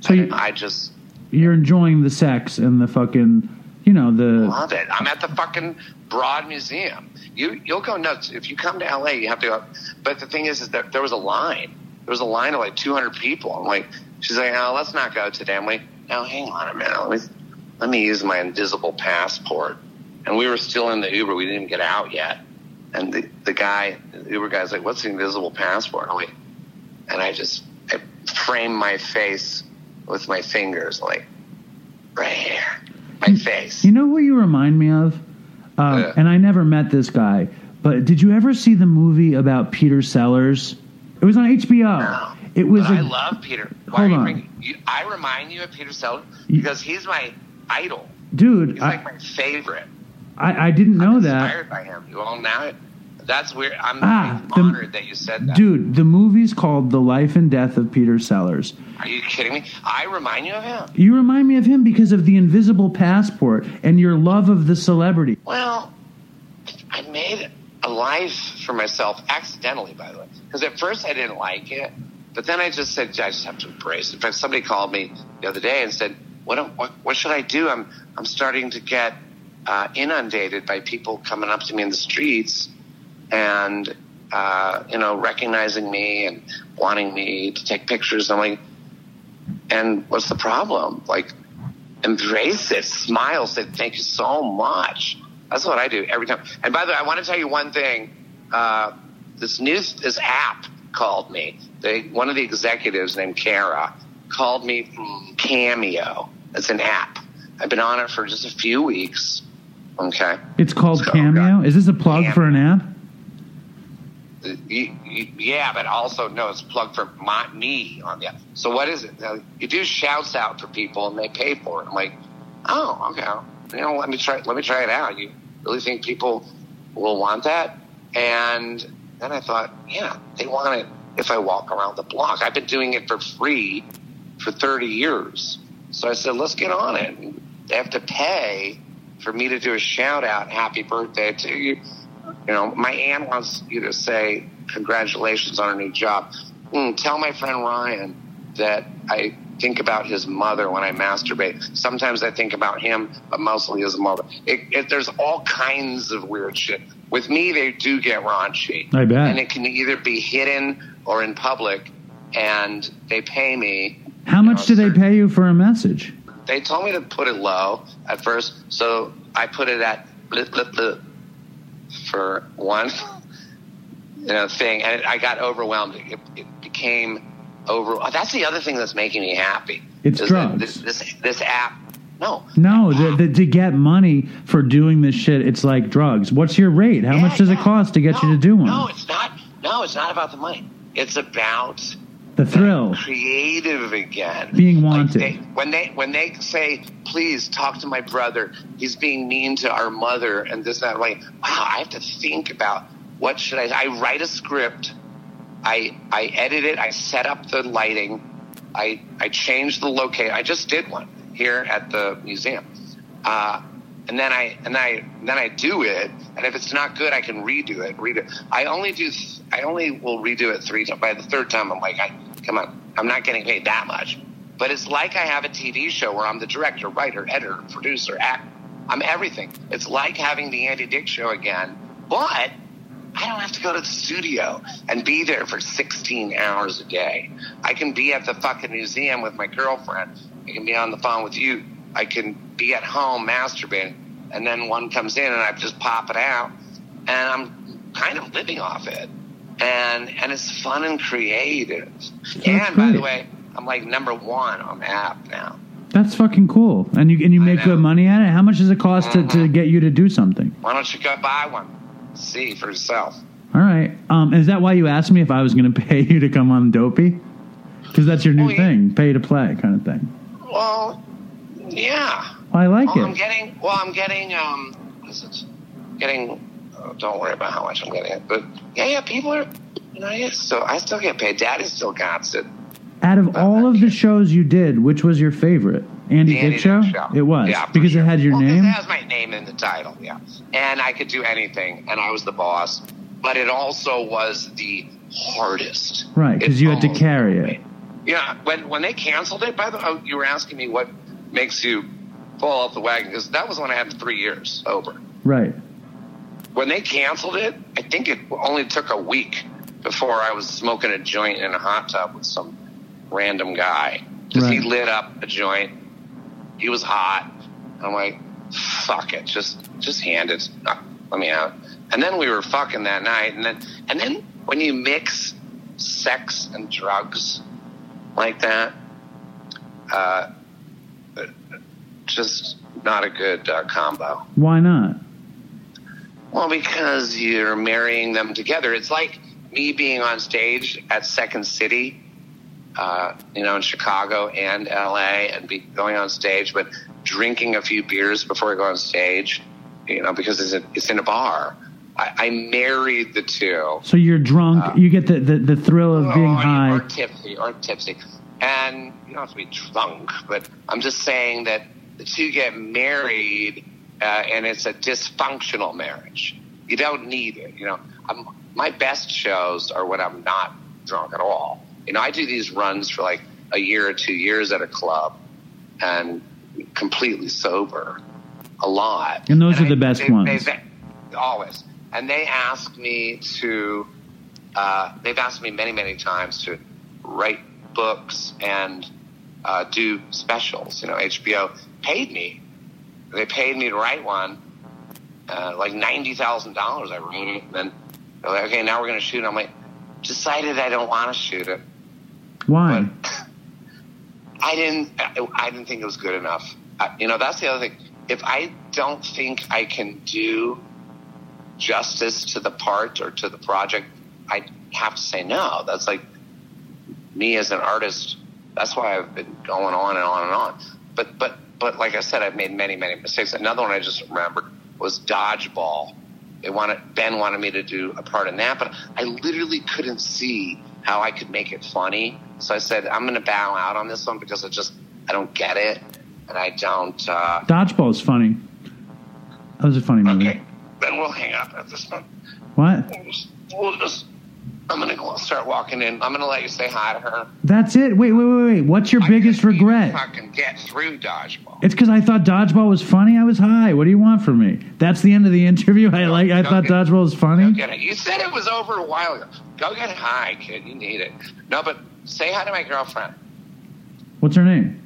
So I, you, I just you're enjoying the sex and the fucking, you know, the. love it. I'm at the fucking Broad Museum. You you'll go nuts if you come to LA. You have to go. But the thing is, is that there was a line. There was a line of like 200 people. I'm like, she's like, oh, let's not go today. I'm like, no, hang on a minute. Let me let me use my invisible passport. And we were still in the Uber. We didn't even get out yet. And the the guy, the Uber guy's like, what's the invisible passport? I'm like, and I just I frame my face with my fingers, like right here, my face. You know who you remind me of? Uh, Yeah. And I never met this guy, but did you ever see the movie about Peter Sellers? It was on HBO. No. It was. But I a- love Peter. Why Hold are you on. bringing- you, I remind you of Peter Sellers because he's my idol. dude. He's like I, my favorite. I I didn't know I'm that. Inspired by him. Well, now that's weird. I'm Ah, I'm the- honored that you said that. Dude, the movie's called The Life and Death of Peter Sellers. Are you kidding me? I remind you of him. You remind me of him because of the invisible passport and your love of the celebrity. Well, I made a life for myself accidentally, by the way. Because at first I didn't like it, but then I just said I just have to embrace it. In fact, somebody called me the other day and said, "What what, what should I do? I'm I'm starting to get uh, inundated by people coming up to me in the streets and uh, you know recognizing me and wanting me to take pictures." I'm like, "And what's the problem? Like." embrace it, smile, say thank you so much. That's what I do every time. And by the way, I want to tell you one thing. Uh, this new this app called me. They one of the executives named Kara called me from Cameo. It's an app. I've been on it for just a few weeks. Okay. It's called So, Cameo. Is this a plug Cameo. for an app? Yeah, but also no, it's plugged for my, me on the. So what is it? You do shouts out for people and they pay for it. I'm like, oh, okay. You know, let me try. Let me try it out. You really think people will want that? And then I thought, yeah, they want it if I walk around the block. I've been doing it for free for 30 years. So I said, let's get on it. They have to pay for me to do a shout out, happy birthday to you. You know, my aunt wants you to say congratulations on a new job. Mm, tell my friend Ryan that I think about his mother when I masturbate. Sometimes I think about him, but mostly his mother. It, it, there's all kinds of weird shit. With me, they do get raunchy. I bet. And it can either be hidden or in public, and they pay me. How much know, do they pay you for a message? they told me to put it low at first, so I put it at blip, blip, blip for one you know thing, and I got overwhelmed. It, it became over. oh, that's the other thing that's making me happy. It's drugs. This, this this app. No, No, the, the, to get money for doing this shit, it's like drugs. What's your rate? How Yeah, much does it cost to get No, you to do one? No, it's not. No, it's not about the money. It's about the thrill. creative again. Being Like wanted. they, when they when they say, "Please talk to my brother," he's being mean to our mother, and this and that. I'm like, wow, I have to think about what should I. I write a script. I I edit it. I set up the lighting. I I change the location. I just did one here at the museum. Uh, and then I and I then I do it, and if it's not good, I can redo it. Redo it. I only do. I only will redo it three times. By the third time, I'm like, I, come on, I'm not getting paid that much. But it's like I have a TV show where I'm the director, writer, editor, producer, act. I'm everything. It's like having the Andy Dick show again, but I don't have to go to the studio and be there for 16 hours a day. I can be at the fucking museum with my girlfriend. I can be on the phone with you. I can be at home masturbating. And then one comes in and I just pop it out. And I'm kind of living off it. And and it's fun and creative. and by the way, I'm like number one on the app now. That's fucking cool. And you and you make good money at it. How much does it cost to, to Mhm. get you to do something? Why don't you go buy one? See for yourself. All right. Um, is that why you asked me if I was going to pay you to come on Dopey? Because that's your new Oh, yeah. thing, pay to play kind of thing. Well, yeah. I like Well, I'm getting. Well, I'm getting. Um, what is it? Getting. Oh, don't worry about how much I'm getting. It. But yeah, yeah. People are. You know, yeah. So I still get paid. Daddy still got it. Out of all of the shows you did, which was your favorite? Andy, The Andy Dick show? Show. It was Yeah, because sure. it had your Well, name. It has my name in the title, yeah. And I could do anything, and I was the boss. But it also was the hardest. Right, because you had to carry it. Yeah, when when they canceled it, by the way, oh, you were asking me what makes you fall off the wagon because that was when I had three years over. Right. When they canceled it, I think it only took a week before I was smoking a joint in a hot tub with some random guy. Just he lit up a joint. He was hot. I'm like, fuck it, just just hand it. uh, Let me out. And then we were fucking that night, and then and then when you mix sex and drugs like that, uh, just not a good uh, combo. Why not? Well, because you're marrying them together. It's like me being on stage at Second City, uh, you know, in Chicago and LA, and be going on stage, but drinking a few beers before I go on stage, you know, because it's, a, it's in a bar. I, I married the two. So you're drunk. you get the, the, the thrill of being Oh, high. Or tipsy, or tipsy. And you don't have to be drunk, but I'm just saying that two get married uh, and it's a dysfunctional marriage. You don't need it. You know, I'm, my best shows are when I'm not drunk at all. You know, I do these runs for like a year or two years at a club and completely sober a lot. And those are I- the best they- ones. they- always. And they ask me to uh, they've asked me many, many times to write books and uh, do specials. You know, HBO paid me. They paid me to write one, uh, like ninety thousand dollars. I wrote it, and then they're like, "Okay, now we're going to shoot." it. I'm like, decided I don't want to shoot it, Why? but I didn't. I, I didn't think it was good enough. I, you know, that's the other thing. If I don't think I can do justice to the part or to the project, I have to say no. That's like me as an artist. That's why I've been going on and on and on. But but but like I said, I've made many many mistakes. Another one I just remembered was dodgeball. They wanted Ben wanted me to do a part in that, but I literally couldn't see how I could make it funny. So I said I'm going to bow out on this one because I just I don't get it, and I don't. Uh, Dodgeball is funny. That was a funny movie. okay, then we'll hang up at this one. What? We'll just, we'll just I'm gonna go start walking in. I'm gonna let you say hi to her. That's it. Wait, wait, wait, wait. What's your I biggest regret? Fucking get through dodgeball. It's because I thought dodgeball was funny. I was high. What do you want from me? That's the end of the interview. I like. I thought get- dodgeball was funny. get it. You said it was over a while ago. Go get high, kid. You need it. No, but say hi to my girlfriend. What's her name?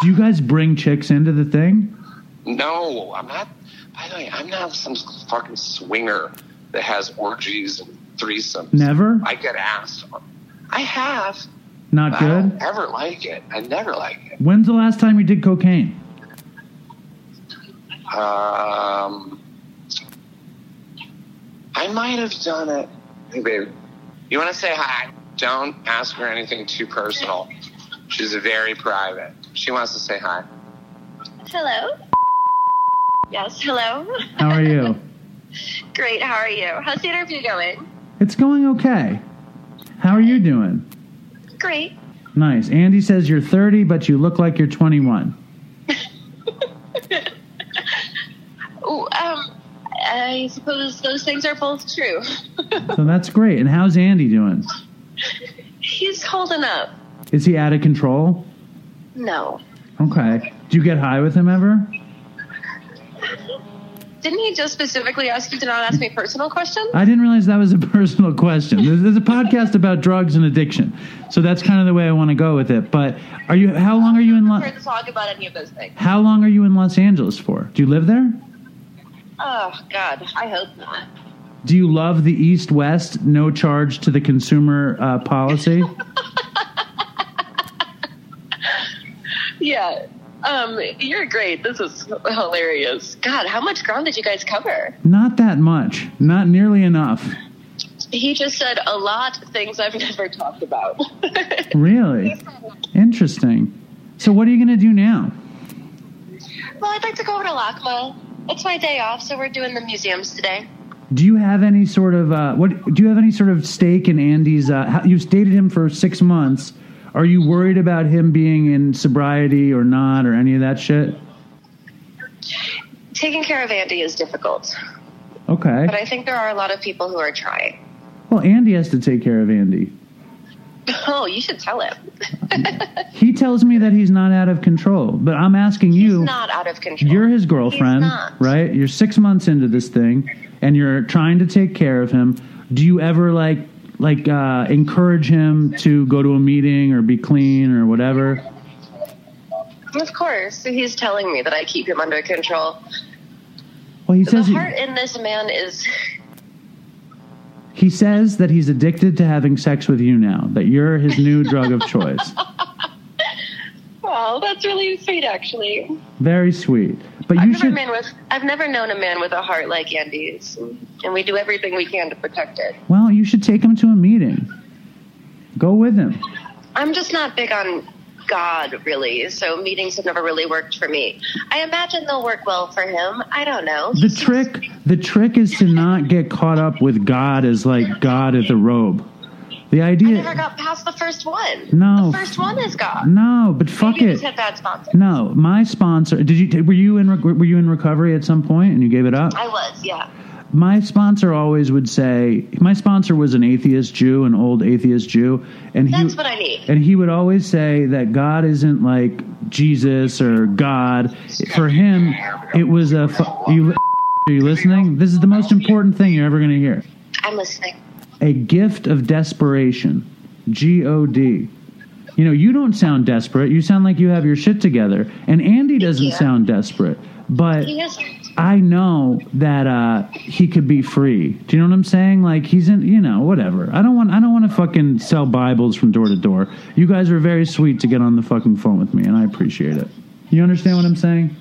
Do you guys bring chicks into the thing? No, I'm not. By the way, I'm not some fucking swinger that has orgies and threesomes. Never. I get asked. I have. Not I don't good. ever like it. I never like it. When's the last time you did cocaine? Um, I might have done it. Hey, babe, you want to say hi? Don't ask her anything too personal. She's very private. She wants to say hi. Hello. Yes, hello. How are you? Great, how are you? How's the interview going? it's going okay. How are you doing? Great. Nice. Andy says you're 30, but you look like you're 21. Ooh, um, I suppose those things are both true. So that's great. And how's Andy doing? He's holding up. Is he out of control? No. Okay. Do you get high with him ever? Didn't he just specifically ask you to not ask me personal questions? I didn't realize that was a personal question. There's, there's a podcast about drugs and addiction, so that's kind of the way I want to go with it. But are you? How long are you in? I'm Lo- to talk about any of those things. how long are you in Los Angeles for? Do you live there? Oh, God, I hope not. Do you love the East West no charge to the consumer uh, policy? Yeah. Um, you're great. This is hilarious. God, how much ground did you guys cover? Not that much. Not nearly enough. He just said a lot of things I've never talked about. Really? Interesting. So what are you going to do now? Well, I'd like to go over to LACMA. It's my day off, so we're doing the museums today. Do you have any sort of uh, what? Do you have any sort of stake in Andy's? Uh, how, you've dated him for six months. Are you worried about him being in sobriety or not, or any of that shit? Taking care of Andy is difficult, Okay. but I think there are a lot of people who are trying. Well, Andy has to take care of Andy. Oh, you should tell him. He tells me that he's not out of control, but I'm asking He's you. not out of control. You're his girlfriend, right? You're six months into this thing, and you're trying to take care of him. Do you ever like like uh, encourage him to go to a meeting or be clean or whatever? Of course, he's telling me that I keep him under control. Well, he The says he, heart in this man is he says that he's addicted to having sex with you now. That you're his new drug of choice. well, that's really sweet, actually. Very sweet. But I've you never should. with I've never known a man with a heart like Andy's, and we do everything we can to protect it. Well, you should take him to a meeting. Go with him. I'm just not big on God, really, so meetings have never really worked for me. I imagine they'll work well for him. I don't know. The trick, the trick is to not get caught up with God as like God at the robe. The idea. I never got past the first one. No. the first one is God. no, but fuck Maybe it. just had bad sponsors. No, my sponsor. Did you? Were you in? Were you in recovery at some point and you gave it up? I was, yeah. My sponsor always would say. My sponsor was an atheist Jew, an old atheist Jew, and he. That's what I need. and he would always say that God isn't like Jesus or God. For him, it was a. You, are you listening? This is the most important thing you're ever going to hear. I'm listening. A gift of desperation. G O D. You know, you don't sound desperate. You sound like you have your shit together. And Andy doesn't sound desperate. But I know that uh, he could be free. Do you know what I'm saying? Like he's in, you know, whatever. I don't want, I don't want to fucking sell Bibles from door to door. You guys are very sweet to get on the fucking phone with me, and I appreciate it. You understand what I'm saying?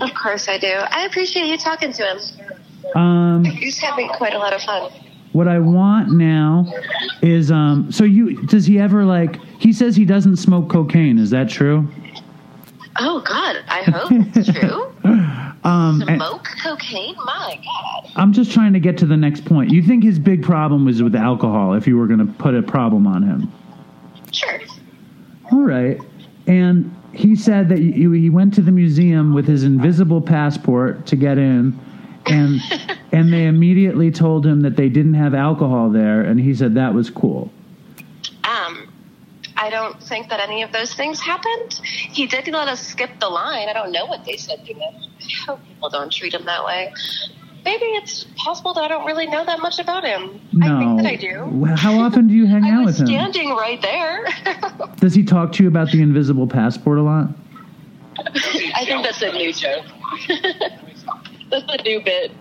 Of course I do. I appreciate you talking to him. Um, He's having quite a lot of fun. What I want now is, um, so you, does he ever like? He says he doesn't smoke cocaine. Is that true? Oh God, I hope it's true. Um, Smoke cocaine? My God. I'm just trying to get to the next point. You think his big problem was with alcohol? If you were going to put a problem on him? Sure. All right. And he said that he went to the museum with his invisible passport to get in, and and they immediately told him that they didn't have alcohol there, and he said that was cool. Um, I don't think that any of those things happened. He did let us skip the line. I don't know what they said to him. I hope people don't treat him that way. Maybe it's possible that I don't really know that much about him. No. I think that I do. How often do you hang out with him? standing right there. Does he talk to you about the invisible passport a lot? I think that's a new joke. That's a new bit.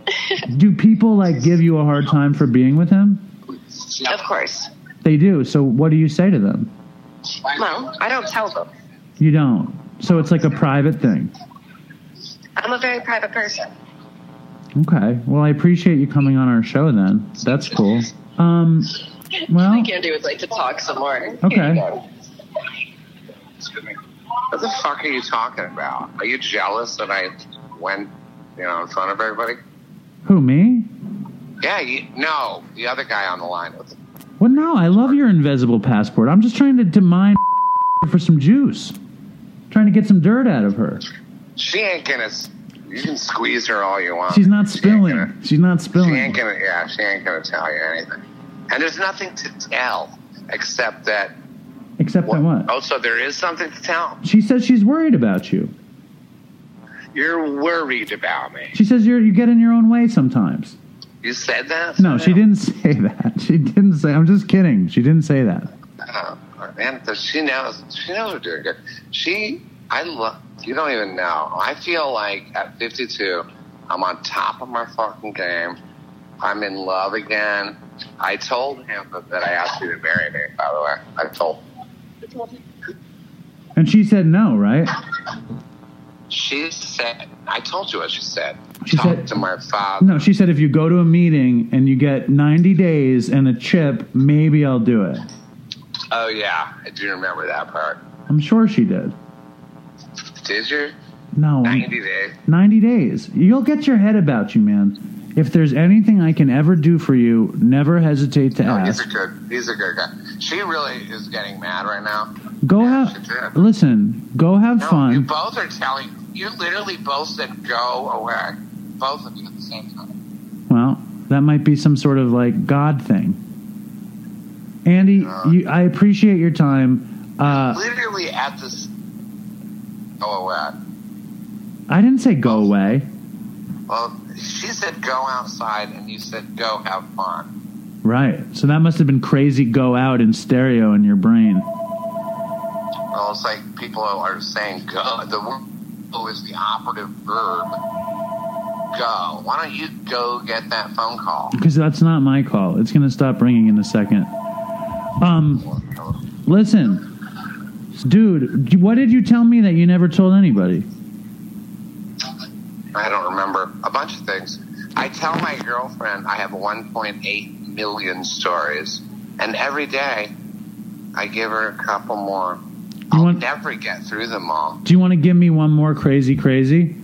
Do people like give you a hard time for being with him? of course. They do. So what do you say to them? Well, I don't tell them. You don't. So it's like a private thing. I'm a very private person. Okay. Well, I appreciate you coming on our show then. That's cool. Um, well, I can't do is like to talk some more. Okay. you go. What the fuck are you talking about? Are you jealous that I went, you know, in front of everybody? who, me? Yeah, you, no, the other guy on the line. with. the- Well, no, I love your invisible passport. I'm just trying to, to mine for some juice. Trying to get some dirt out of her. She ain't gonna. You can squeeze her all you want. She's not She spilling. gonna- She's not spilling. She ain't gonna. Yeah, she ain't gonna tell you anything. And there's nothing to tell except that. Except that what? Oh, so there is something to tell. She says she's worried about you. You're worried about me. She says you're, you get in your own way sometimes. You said that? No, she didn't say that. She didn't say. I'm just kidding. She didn't say that. Oh, does she knows. She knows we're doing good. She, I love. You don't even know. I feel like at 52, I'm on top of my fucking game. I'm in love again. I told him that I asked you to marry me. By the way, I told. Him. And she said no, right? She said, I told you what she said. She Talk said- to my father. No, she said if you go to a meeting and you get 90 days and a chip, maybe I'll do it. Oh yeah, I do remember that part. I'm sure she did. Did you? No, 90 days. 90 days. You'll get your head about you, man. If there's anything I can ever do for you, never hesitate to No, he's ask. a good. He's a good guy. She really is getting mad right now. Go Yeah, have listen. Go have No, you both are telling. You literally both said go away. Both of you at the same time. Well, that might be some sort of like God thing. Andy, Uh. you, I appreciate your time. Uh, literally at this. Go away. I didn't say go away. Well, she said go outside, and you said go have fun. Right. So that must have been crazy go out in stereo in your brain. Well, it's like people are saying go. The word go is the operative verb. Go. Why don't you go get that phone call? Because that's not my call. It's going to stop ringing in a second. Um, listen, dude, what did you tell me that you never told anybody? I don't remember a bunch of things. I tell my girlfriend I have 1.8 million stories, and every day I give her a couple more. I'll want- never get through them all. Do you want to give me one more crazy, crazy?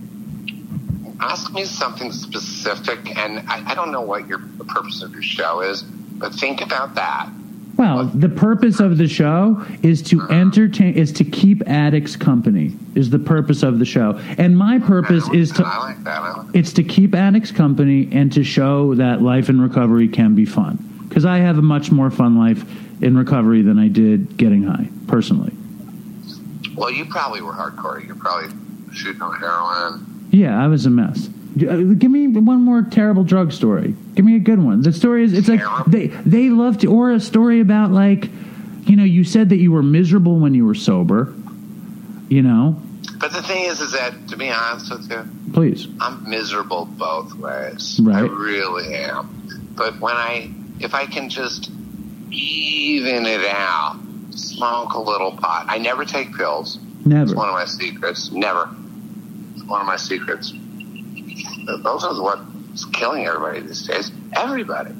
Ask me something specific, and I, I don't know what your the purpose of your show is, but think about that. Well, the purpose of the show is to entertain, is to keep addicts company. Is the purpose of the show, and my purpose is to I like that. I like it's to keep addicts company and to show that life in recovery can be fun. Because I have a much more fun life in recovery than I did getting high, personally. Well, you probably were hardcore. You're probably shooting on heroin. Yeah, I was a mess. Give me one more terrible drug story. Give me a good one. The story is it's like they they love to or a story about like, you know, you said that you were miserable when you were sober. You know, But the thing is, is that to be honest with you, please. I'm miserable both ways. Right. I really am. But when I, if I can just even it out, smoke a little pot. I never take pills. Never. It's one of my secrets. Never. It's one of my secrets. Those are what's killing everybody these days. Everybody.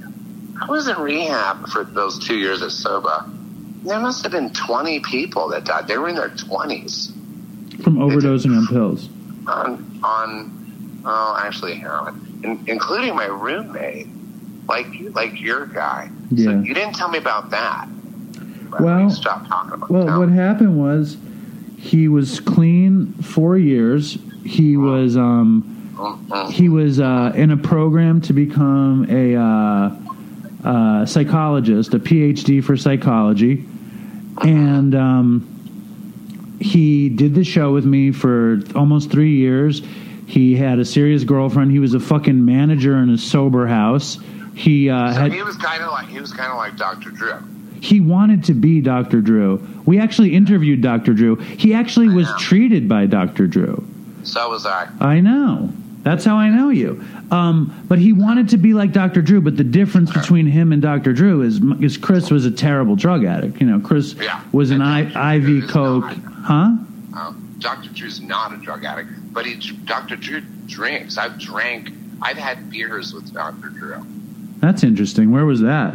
I was in rehab for those two years at SOBA. There must have been 20 people that died. They were in their 20s From overdosing on pills. on, on oh, actually heroin, in, including my roommate, like like your guy. So Yeah. you didn't tell me about that. But Well- we stopped talking about Well, what happened was he was clean four years. He was um. He was uh, in a program to become a uh, uh, psychologist, a PhD for psychology, and um, he did the show with me for almost three years. He had a serious girlfriend. He was a fucking manager in a sober house. He uh, So had he was kind of like he was kind of like Dr. Drew. he wanted to be Dr. Drew. We actually interviewed Dr. Drew. He actually was know. treated by Dr. Drew. So was I. I know. That's how I know you. Um, but he wanted to be like Dr. Drew. But the difference between him and Dr. Drew is, is Chris was a terrible drug addict. You know, Chris Yeah. was an. I, IV Coke, not. huh? Um, Dr. Drew's not a drug addict, but he Dr. Drew drinks. I've drank. I've had beers with Dr. Drew. That's interesting. Where was that?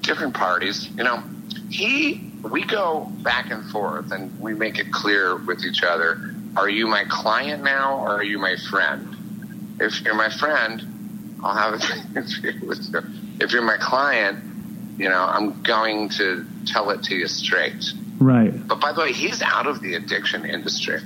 different parties. You know, he we go back and forth and we make it clear with each other. Are you my client now or are you my friend? If you're my friend, I'll have a interview with you. If you're my client, you know, I'm going to tell it to you straight. Right. But by the way, he's out of the addiction industry.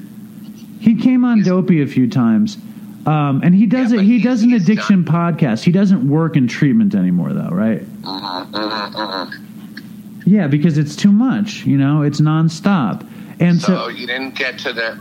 He came on He's- Dopey a few times. Um, and he does Yeah, it. but He does an addiction podcast. He doesn't work in treatment anymore, though, right? Mm-hmm, mm-hmm, mm-hmm. Yeah, because it's too much. You know, it's nonstop. And So so, you didn't get to the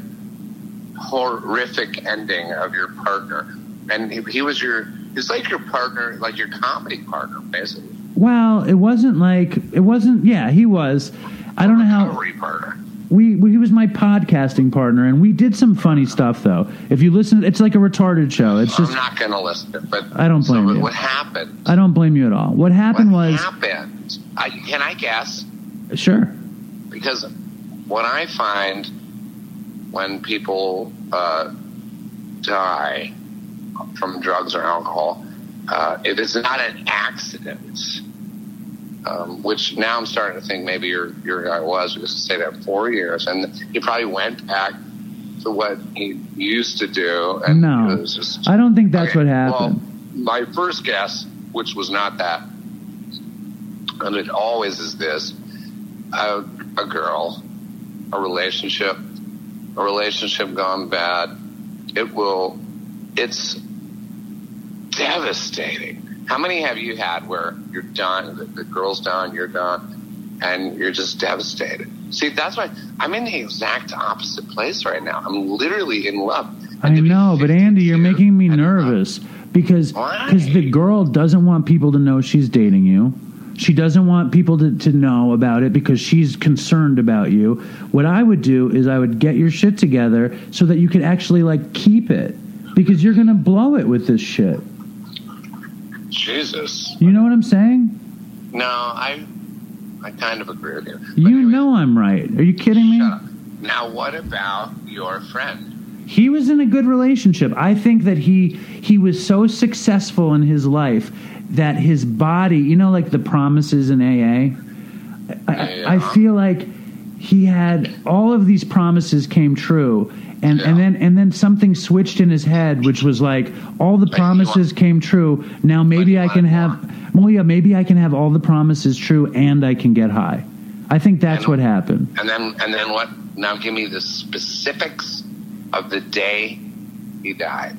horrific ending of your partner, and he, he was your. He's like your partner, like your comedy partner, basically. well, it wasn't like it wasn't. Yeah, he was. I don't know how partner. we, we he was my podcasting partner, and we did some funny stuff though. If you listen, it's like a retarded show. It's just I'm not going to listen to it, but I don't blame what- you. What happened? I don't blame you at all. What happened what was happened? I, can I guess? sure. Because what I find when people uh, die from drugs or alcohol, uh, if it's not an accident, um, which now I'm starting to think maybe your your guy was because stayed there four years, and he probably went back to what he used to do. And No. was just, I don't think that's Okay, what Well, happened. my first guess, which was not that, and it always is this: a, a girl, a relationship, a relationship gone bad. It will. It's devastating. How many have you had where you're done? The, the girl's done, you're done, and you're just devastated. See, that's why I'm in the exact opposite place right now. I'm literally in love. I And know, but Andy, you're making me I nervous because because the girl doesn't want people to know she's dating you. She doesn't want people to, to know about it because she's concerned about you. What I would do is I would get your shit together so that you could actually like keep it because you're gonna blow it with this shit. Jesus. You know what I'm saying? No, I I kind of agree with you. But You anyway, know I'm right. Are you kidding me? Up. Now, what about your friend? He was in a good relationship. I think that he he was so successful in his life that his body, you know, like the promises in AA. I, Yeah. I feel like he had all of these promises came true, and and then and then something switched in his head, which was like all the promises came true. Now maybe I can more. have. Well, yeah, maybe I can have all the promises true, and I can get high. I think that's And- what happened. And then and then what? Now, give me the specifics of the day he died.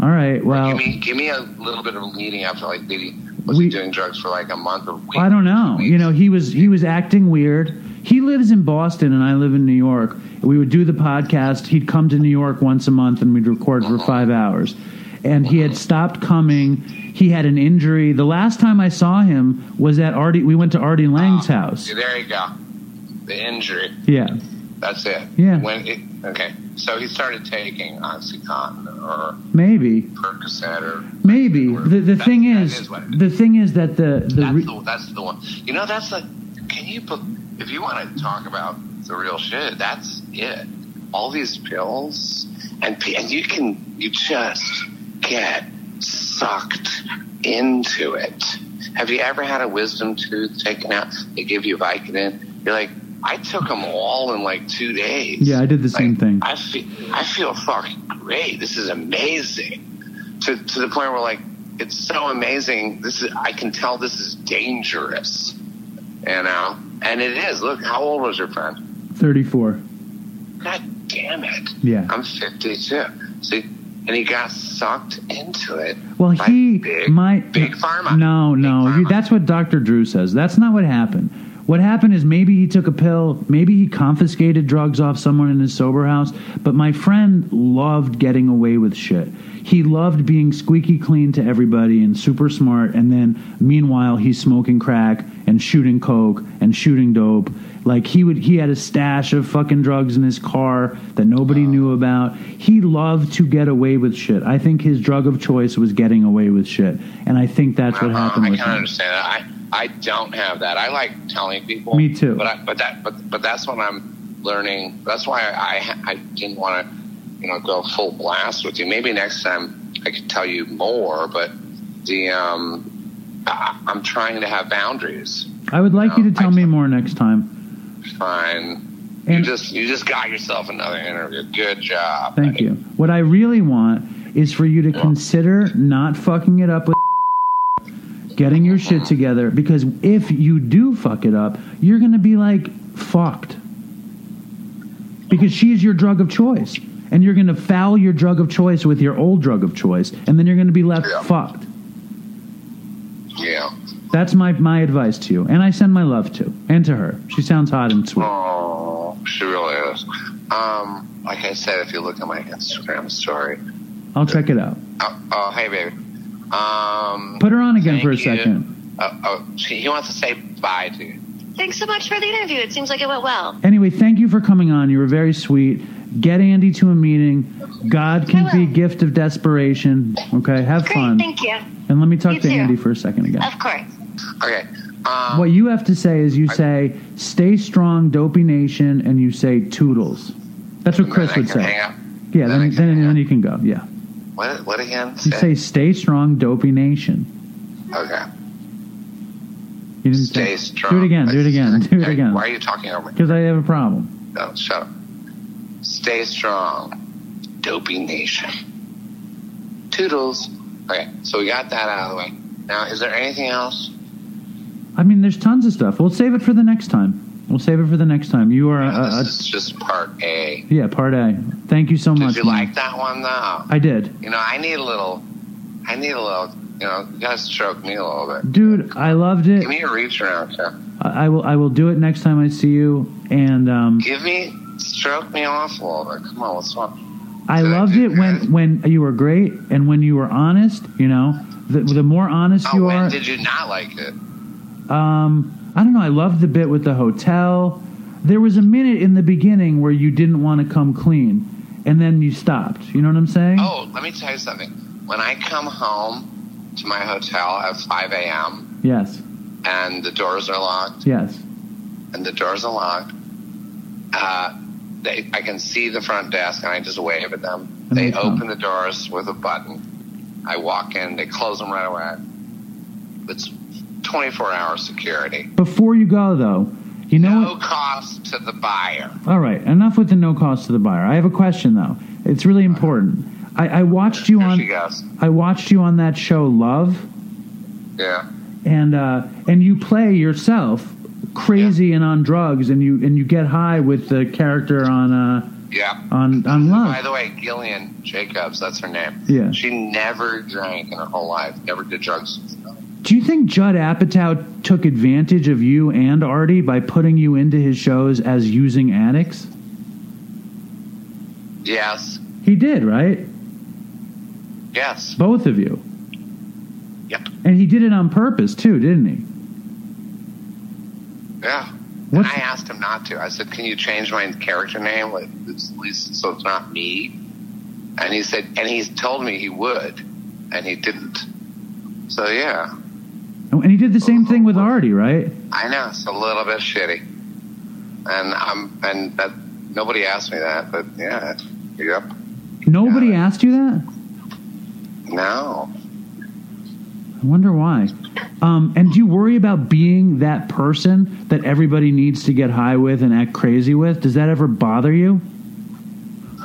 All right. Well, give me give me a little bit of leading up to like maybe was We- he doing drugs for like a month or week? I don't know. weeks? You know, he was he was acting weird. He lives in Boston and I live in New York. We would do the podcast. He'd come to New York once a month and we'd record for uh-huh. five hours. And he had uh-huh. stopped coming. He had an injury. The last time I saw him was at Artie. We went to Artie Lange's Oh, house. There you go. The injury. Yeah, That's it. Yeah. When it, okay. So he started taking OxyContin or maybe, Percocet or maybe. The the That- thing is, is what it is. the thing is that the the That's re- the that's the one. You know, that's the. Can you put if you want to talk about the real shit? That's it. All these pills and and you can you just get sucked into it. Have you ever had a wisdom tooth taken out? They give you Vicodin. You're like, I took them all in like two days. Yeah, I did the same Like, thing. I feel I feel fucking great. This is amazing. To to the point where like it's so amazing. This is I can tell this is dangerous. You know? And it is. Look, how old was your friend? thirty four. God damn it. Yeah. I'm fifty two. See and he got sucked into it. Well, he big, my big pharma. No, Big no, pharma. that's what Dr. Drew says. That's not what happened. What happened is maybe he took a pill, maybe he confiscated drugs off someone in his sober house, but my friend loved getting away with shit. He loved being squeaky clean to everybody and super smart, and then meanwhile he's smoking crack and shooting coke and shooting dope. Like he would, he had a stash of fucking drugs in his car that nobody knew about. He loved to get away with shit. I think his drug of choice was getting away with shit, and I think that's what happened I can understand that. I I don't have that. I like telling people. Me too. But I, but that but but that's what I'm learning. That's why I I, I didn't want to you know go full blast with you. Maybe next time I could tell you more. But the um Uh, I'm trying to have boundaries. I would like you to tell I- me more next time. Fine. you And- just you just got yourself another interview. Good job. Thank buddy. you. What I really want is for you to consider not fucking it up with getting your shit together because if you do fuck it up, you're going to be like fucked. Because she's your drug of choice. And you're going to foul your drug of choice with your old drug of choice, and then you're going to be left Yeah. fucked. Yeah. That's my, my advice to you. And I send my love to. And to her. She sounds hot and sweet. Oh, she really is. Um, like I said, if you look at my Instagram story, I'll check it out. Oh, oh hey, baby. Um, Put her on again for a you. second. Oh, oh, she, he wants to say bye to you. Thanks so much for the interview. It seems like it went well. Anyway, thank you for coming on. You were very sweet. Get Andy to a meeting. God can be a gift of desperation. Okay, have Great, fun. thank you. And let me talk You to too. Andy for a second again. Of course. Okay. Um, What you have to say is you say, stay strong, dopey nation, and you say toodles. That's what Chris would say. hang up. Yeah, Then then, then, then you can go. Yeah. What? What again? You say, stay strong, dopey nation. Okay. You didn't Stay say- strong. Do it again. Do it again. Do it again. Why are you talking over me? Because I have a problem. No, shut up. Stay Stay strong. Dopey Nation. Toodles. Okay, so we got that out of the way. Now, is there anything else? I mean, there's tons of stuff. We'll save it for the next time. We'll save it for the next time. You are, No, a, a, this is just part A. yeah, part A. Thank you so Did much. Did you man. like that one though? I did, You know, I need a little. I need a little. You know, you gotta stroke me a little bit. dude. I loved it. Give me a reach around, Jeff. I, I will. I will do it next time I see you. And um, Give me, stroke me off a little bit. Come on, what's wrong? I loved it when when you were great and when you were honest. You know, the, the more honest Oh, you when are, did you not like it? um, I don't know. I loved the bit with the hotel. There was a minute in the beginning where you didn't want to come clean, and then you stopped. You know what I'm saying? Oh, let me tell you something. When I come home to my hotel at 5 a.m. Yes. and the doors are locked, Yes. and the doors are locked, uh, they, I can see the front desk, and I just wave at them. They open the doors with a button. I walk in, they close them right away. It's 24 hour security. Before you go though, you know No what? cost to the buyer. All right. Enough with the no cost to the buyer. I have a question though. It's really important. I, I watched you Here on. I watched you on that show Love. Yeah. and uh, and you play yourself crazy and on drugs, and you and you get high with the character on uh, Yeah. on on love. By the way, Gillian Jacobs, that's her name. Yeah. She never drank in her whole life, never did drugs. Do you think Judd Apatow took advantage of you and Artie by putting you into his shows as using addicts? Yes. He did, right? Yes. Both of you. Yep. And he did it on purpose too, didn't he? Yeah. And I asked him not to. I said, "Can you change my character name, like, at least so it's not me?" And he said, and he's told me he would, and he didn't. So yeah, oh, And he did the same thing with Artie, right? I know it's a little bit shitty, and I'm and that nobody asked me that, but yeah, yep, Nobody Yeah. asked you that. no, I wonder why. Um, and do you worry about being that person that everybody needs to get high with and act crazy with? Does that ever bother you?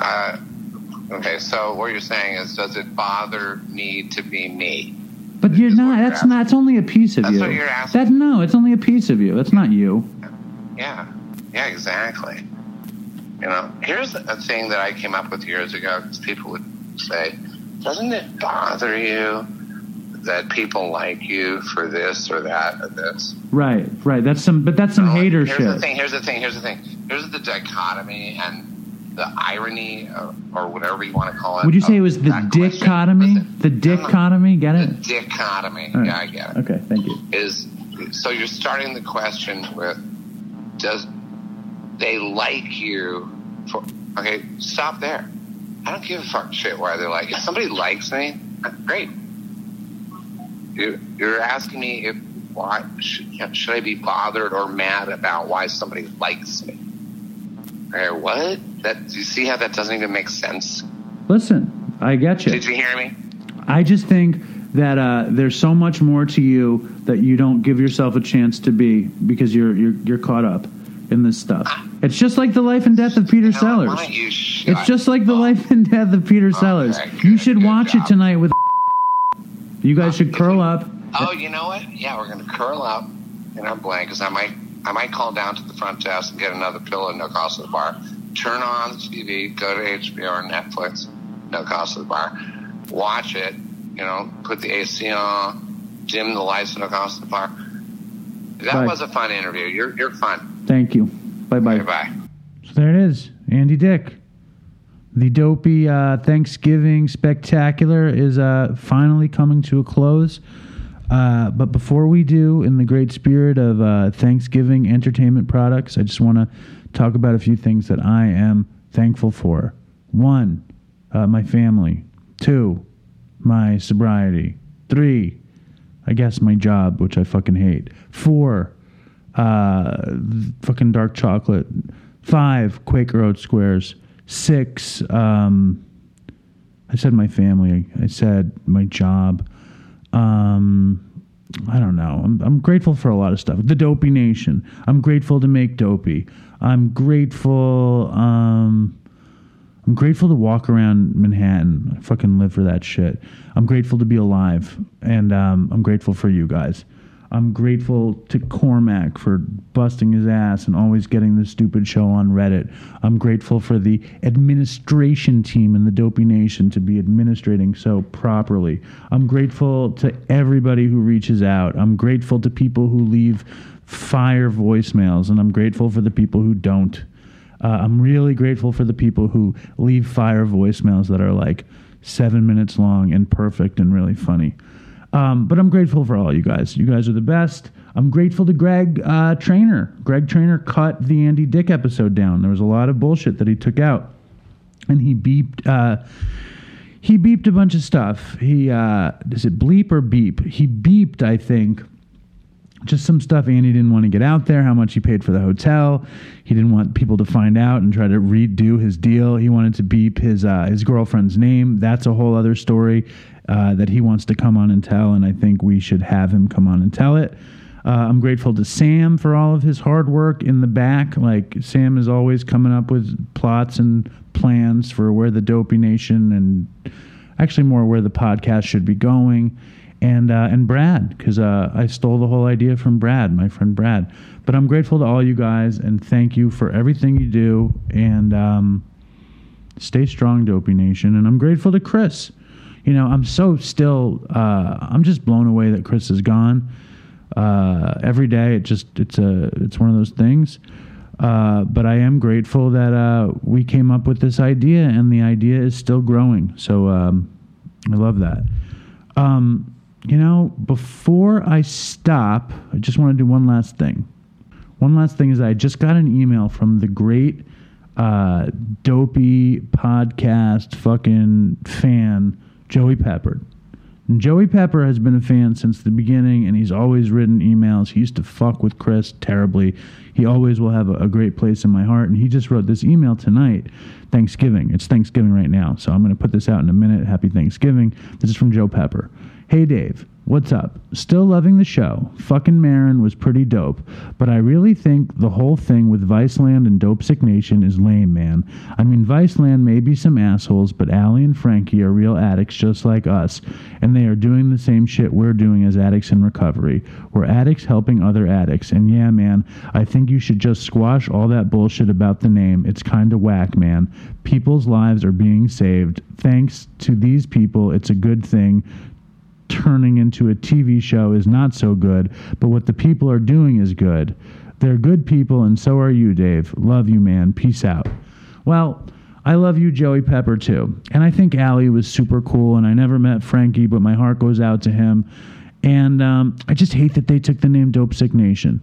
uh, okay. So what you're saying is, does it bother me to be me? But you're not. you're That's not. It's only a piece of That's you. That's what you're asking. That no, it's only a piece of you. That's not you. Yeah, yeah, exactly. You know, here's a thing that I came up with years ago because people would say, "Doesn't it bother you that people like you for this or that or this?" Right. Right. That's some. But that's some You hater here's shit. the thing. Here's the thing. Here's the thing. Here's the dichotomy and the irony, or, or whatever you want to call it. Would you say it was the dichotomy? Listen, The no, no, dichotomy? Get The it? dichotomy. All right. Yeah, I get it. Okay. Thank you. is so you're starting the question with does they like you for okay stop there i don't give a fuck shit why they like if somebody likes me great you're asking me if why should, should i be bothered or mad about why somebody likes me okay what that do you see how that doesn't even make sense Listen, I get you. did you hear me I just think that uh, there's so much more to you that you don't give yourself a chance to be because you're you're you're caught up in this stuff. It's just like the life and death of Peter know, Sellers. why don't you shut It's just like the life and death of Peter Sellers. good, You should watch it tonight with. You guys should curl up. Oh, you know what? Yeah, we're gonna curl up in our blankets. I might, I might call down to the front desk and get another pillow, no cost to the bar. Turn on the TV, go to HBO or Netflix, no cost to the bar. Watch it. You know, put the AC on, dim the lights, no cost to the bar. That Right. was a fun interview. You're, you're fun. Thank you. Bye Bye bye. Bye. So there it is, Andy Dick. The dopey uh, Thanksgiving spectacular is uh, finally coming to a close. Uh, but before we do, in the great spirit of uh, Thanksgiving entertainment products, I just want to talk about a few things that I am thankful for. One, uh, my family. Two, my sobriety. Three, I guess my job, which I fucking hate. Four, uh, fucking dark chocolate. Five, Quaker Oat squares. Six, um, I said my family. I said my job. Um, I don't know. I'm, I'm grateful for a lot of stuff. The Dopey Nation. I'm grateful to make Dopey. I'm grateful. Um, I'm grateful to walk around Manhattan. I fucking live for that shit. I'm grateful to be alive, and um, I'm grateful for you guys. I'm grateful to Cormac for busting his ass and always getting the stupid show on Reddit. I'm grateful for the administration team in the Dopey Nation to be administrating so properly. I'm grateful to everybody who reaches out. I'm grateful to people who leave fire voicemails, and I'm grateful for the people who don't. Uh, I'm really grateful for the people who leave fire voicemails that are like seven minutes long and perfect and really funny. Um, but I'm grateful for all you guys. You guys are the best. I'm grateful to Greg uh, Trainer. Greg Trainer cut the Andy Dick episode down. There was a lot of bullshit that he took out, and he beeped. Uh, he beeped a bunch of stuff. He uh, is it bleep or beep? He beeped, I think, just some stuff Andy didn't want to get out there, how much he paid for the hotel. He didn't want people to find out and try to redo his deal. He wanted to beep his uh, his girlfriend's name. That's a whole other story uh, that he wants to come on and tell, and I think we should have him come on and tell it. Uh, I'm grateful to Sam for all of his hard work in the back. Like Sam is always coming up with plots and plans for where the Dopey Nation and actually more where the podcast should be going and uh, and Brad because uh, I stole the whole idea from Brad, my friend Brad. But I'm grateful to all you guys and thank you for everything you do. And um, stay strong, Dopey Nation. And I'm grateful to Chris. You know, I'm so still. Uh, I'm just blown away that Chris is gone. Uh, every day, it just it's a it's one of those things. Uh, but I am grateful that uh, we came up with this idea, and the idea is still growing. So um, I love that. Um, you know, before I stop, I just want to do one last thing. One last thing is I just got an email from the great uh, dopey podcast fucking fan, Joey Pepper. And Joey Pepper has been a fan since the beginning, and he's always written emails. He used to fuck with Chris terribly. He always will have a, a great place in my heart. And he just wrote this email tonight, Thanksgiving. It's Thanksgiving right now, so I'm going to put this out in a minute. Happy Thanksgiving. This is from Joe Pepper. Hey Dave, what's up? Still loving the show. Fucking Maron was pretty dope, but I really think the whole thing with Viceland and Dopesick Nation is lame, man. I mean, Viceland may be some assholes, but Allie and Frankie are real addicts just like us, and they are doing the same shit we're doing as addicts in recovery. We're addicts helping other addicts, and yeah, man, I think you should just squash all that bullshit about the name. It's kinda whack, man. People's lives are being saved. Thanks to these people, it's a good thing turning into a TV show is not so good, but what the people are doing is good. They're good people, and so are you, Dave. Love you, man. Peace out. Well, I love you, Joey Pepper, too. And I think Allie was super cool, and I never met Frankie, but my heart goes out to him. And um, I just hate that they took the name Dope Dopesick Nation.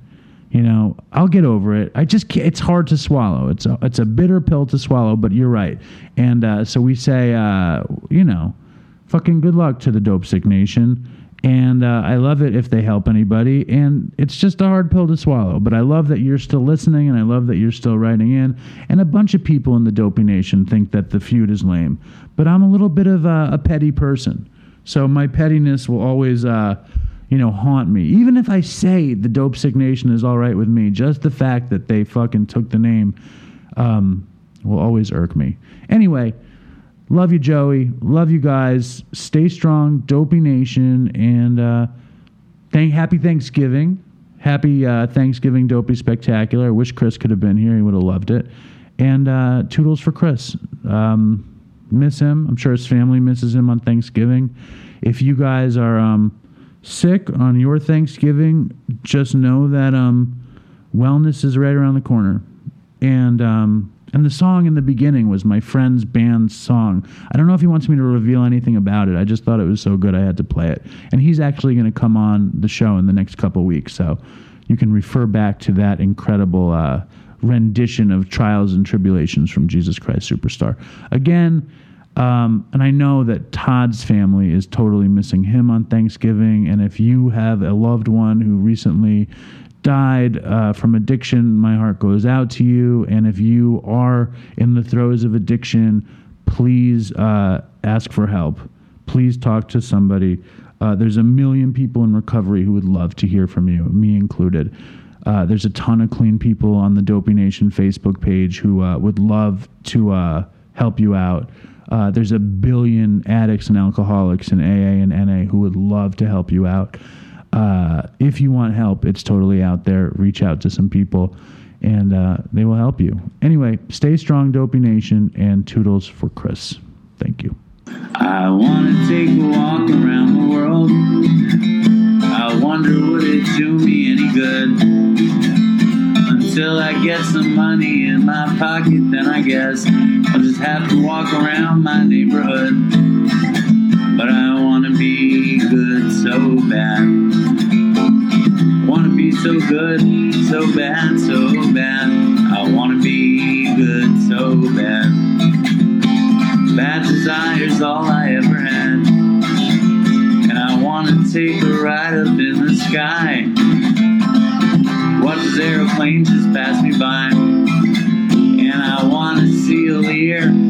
You know, I'll get over it. I just can't, it's hard to swallow. It's a it's a bitter pill to swallow, but you're right. And uh, so we say, uh, you know, fucking good luck to the Dopesick Nation. And uh, I love it if they help anybody. And it's just a hard pill to swallow. But I love that you're still listening and I love that you're still writing in. And a bunch of people in the Dopey Nation think that the feud is lame. But I'm a little bit of a, a petty person. So my pettiness will always, uh, you know, haunt me. Even if I say the Dopesick Nation is all right with me, just the fact that they fucking took the name um, will always irk me. Anyway. Love you, Joey. Love you guys. Stay strong, Dopey Nation, and uh, thank happy Thanksgiving. Happy uh, Thanksgiving, Dopey Spectacular. I wish Chris could have been here. He would have loved it. And uh, toodles for Chris. Um, miss him. I'm sure his family misses him on Thanksgiving. If you guys are um, sick on your Thanksgiving, just know that um, wellness is right around the corner. And um, and the song in the beginning was my friend's band's song. I don't know if he wants me to reveal anything about it. I just thought it was so good I had to play it. And he's actually going to come on the show in the next couple weeks. So you can refer back to that incredible uh, rendition of Trials and Tribulations from Jesus Christ Superstar. Again, um, and I know that Todd's family is totally missing him on Thanksgiving. And if you have a loved one who recently died uh, from addiction, my heart goes out to you. And if you are in the throes of addiction, please uh, ask for help. Please talk to somebody. Uh, there's a million people in recovery who would love to hear from you, me included. Uh, there's a ton of clean people on the Dopey Nation Facebook page who uh, would love to uh, help you out. There's a billion addicts and alcoholics in AA and NA who would love to help you out. Uh, if you want help, it's totally out there. Reach out to some people and uh, they will help you. Anyway, stay strong, Dopey Nation, and toodles for Chris. Thank you. I want to take a walk around the world. I wonder would it do me any good? Until I get some money in my pocket, then I guess I'll just have to walk around my neighborhood. But I want to be good so bad. Want to be so good, so bad, so bad. I want to be good so bad. Bad desire's all I ever had. And I want to take a ride up in the sky. Watch this aeroplane just pass me by. And I want to see a Lear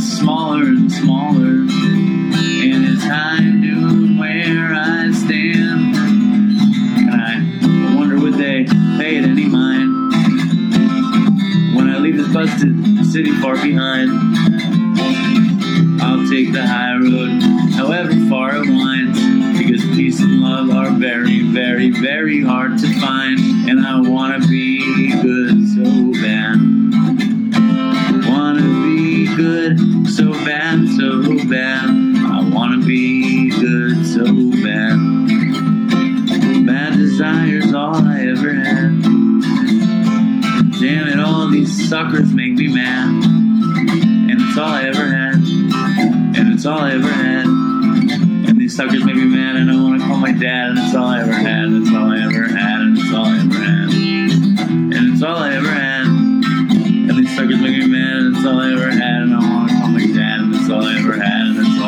Getting smaller and smaller. And it's time to where I stand. And I wonder would they pay it any mind when I leave this busted city far behind. I'll take the high road, however far it winds, because peace and love are very, very, very hard to find. And I wanna be good good, so bad, so bad. I wanna be good, so bad. Bad desires, all I ever had. Damn it, all these suckers make me mad. And it's all I ever had. And it's all I ever had. And these suckers make me mad, and I wanna call my dad. And it's all I ever had. It's all I ever had. And it's all I ever had. And it's all I ever had. It's looking man, all I ever had. And I wanna call me dad, It's all I ever had.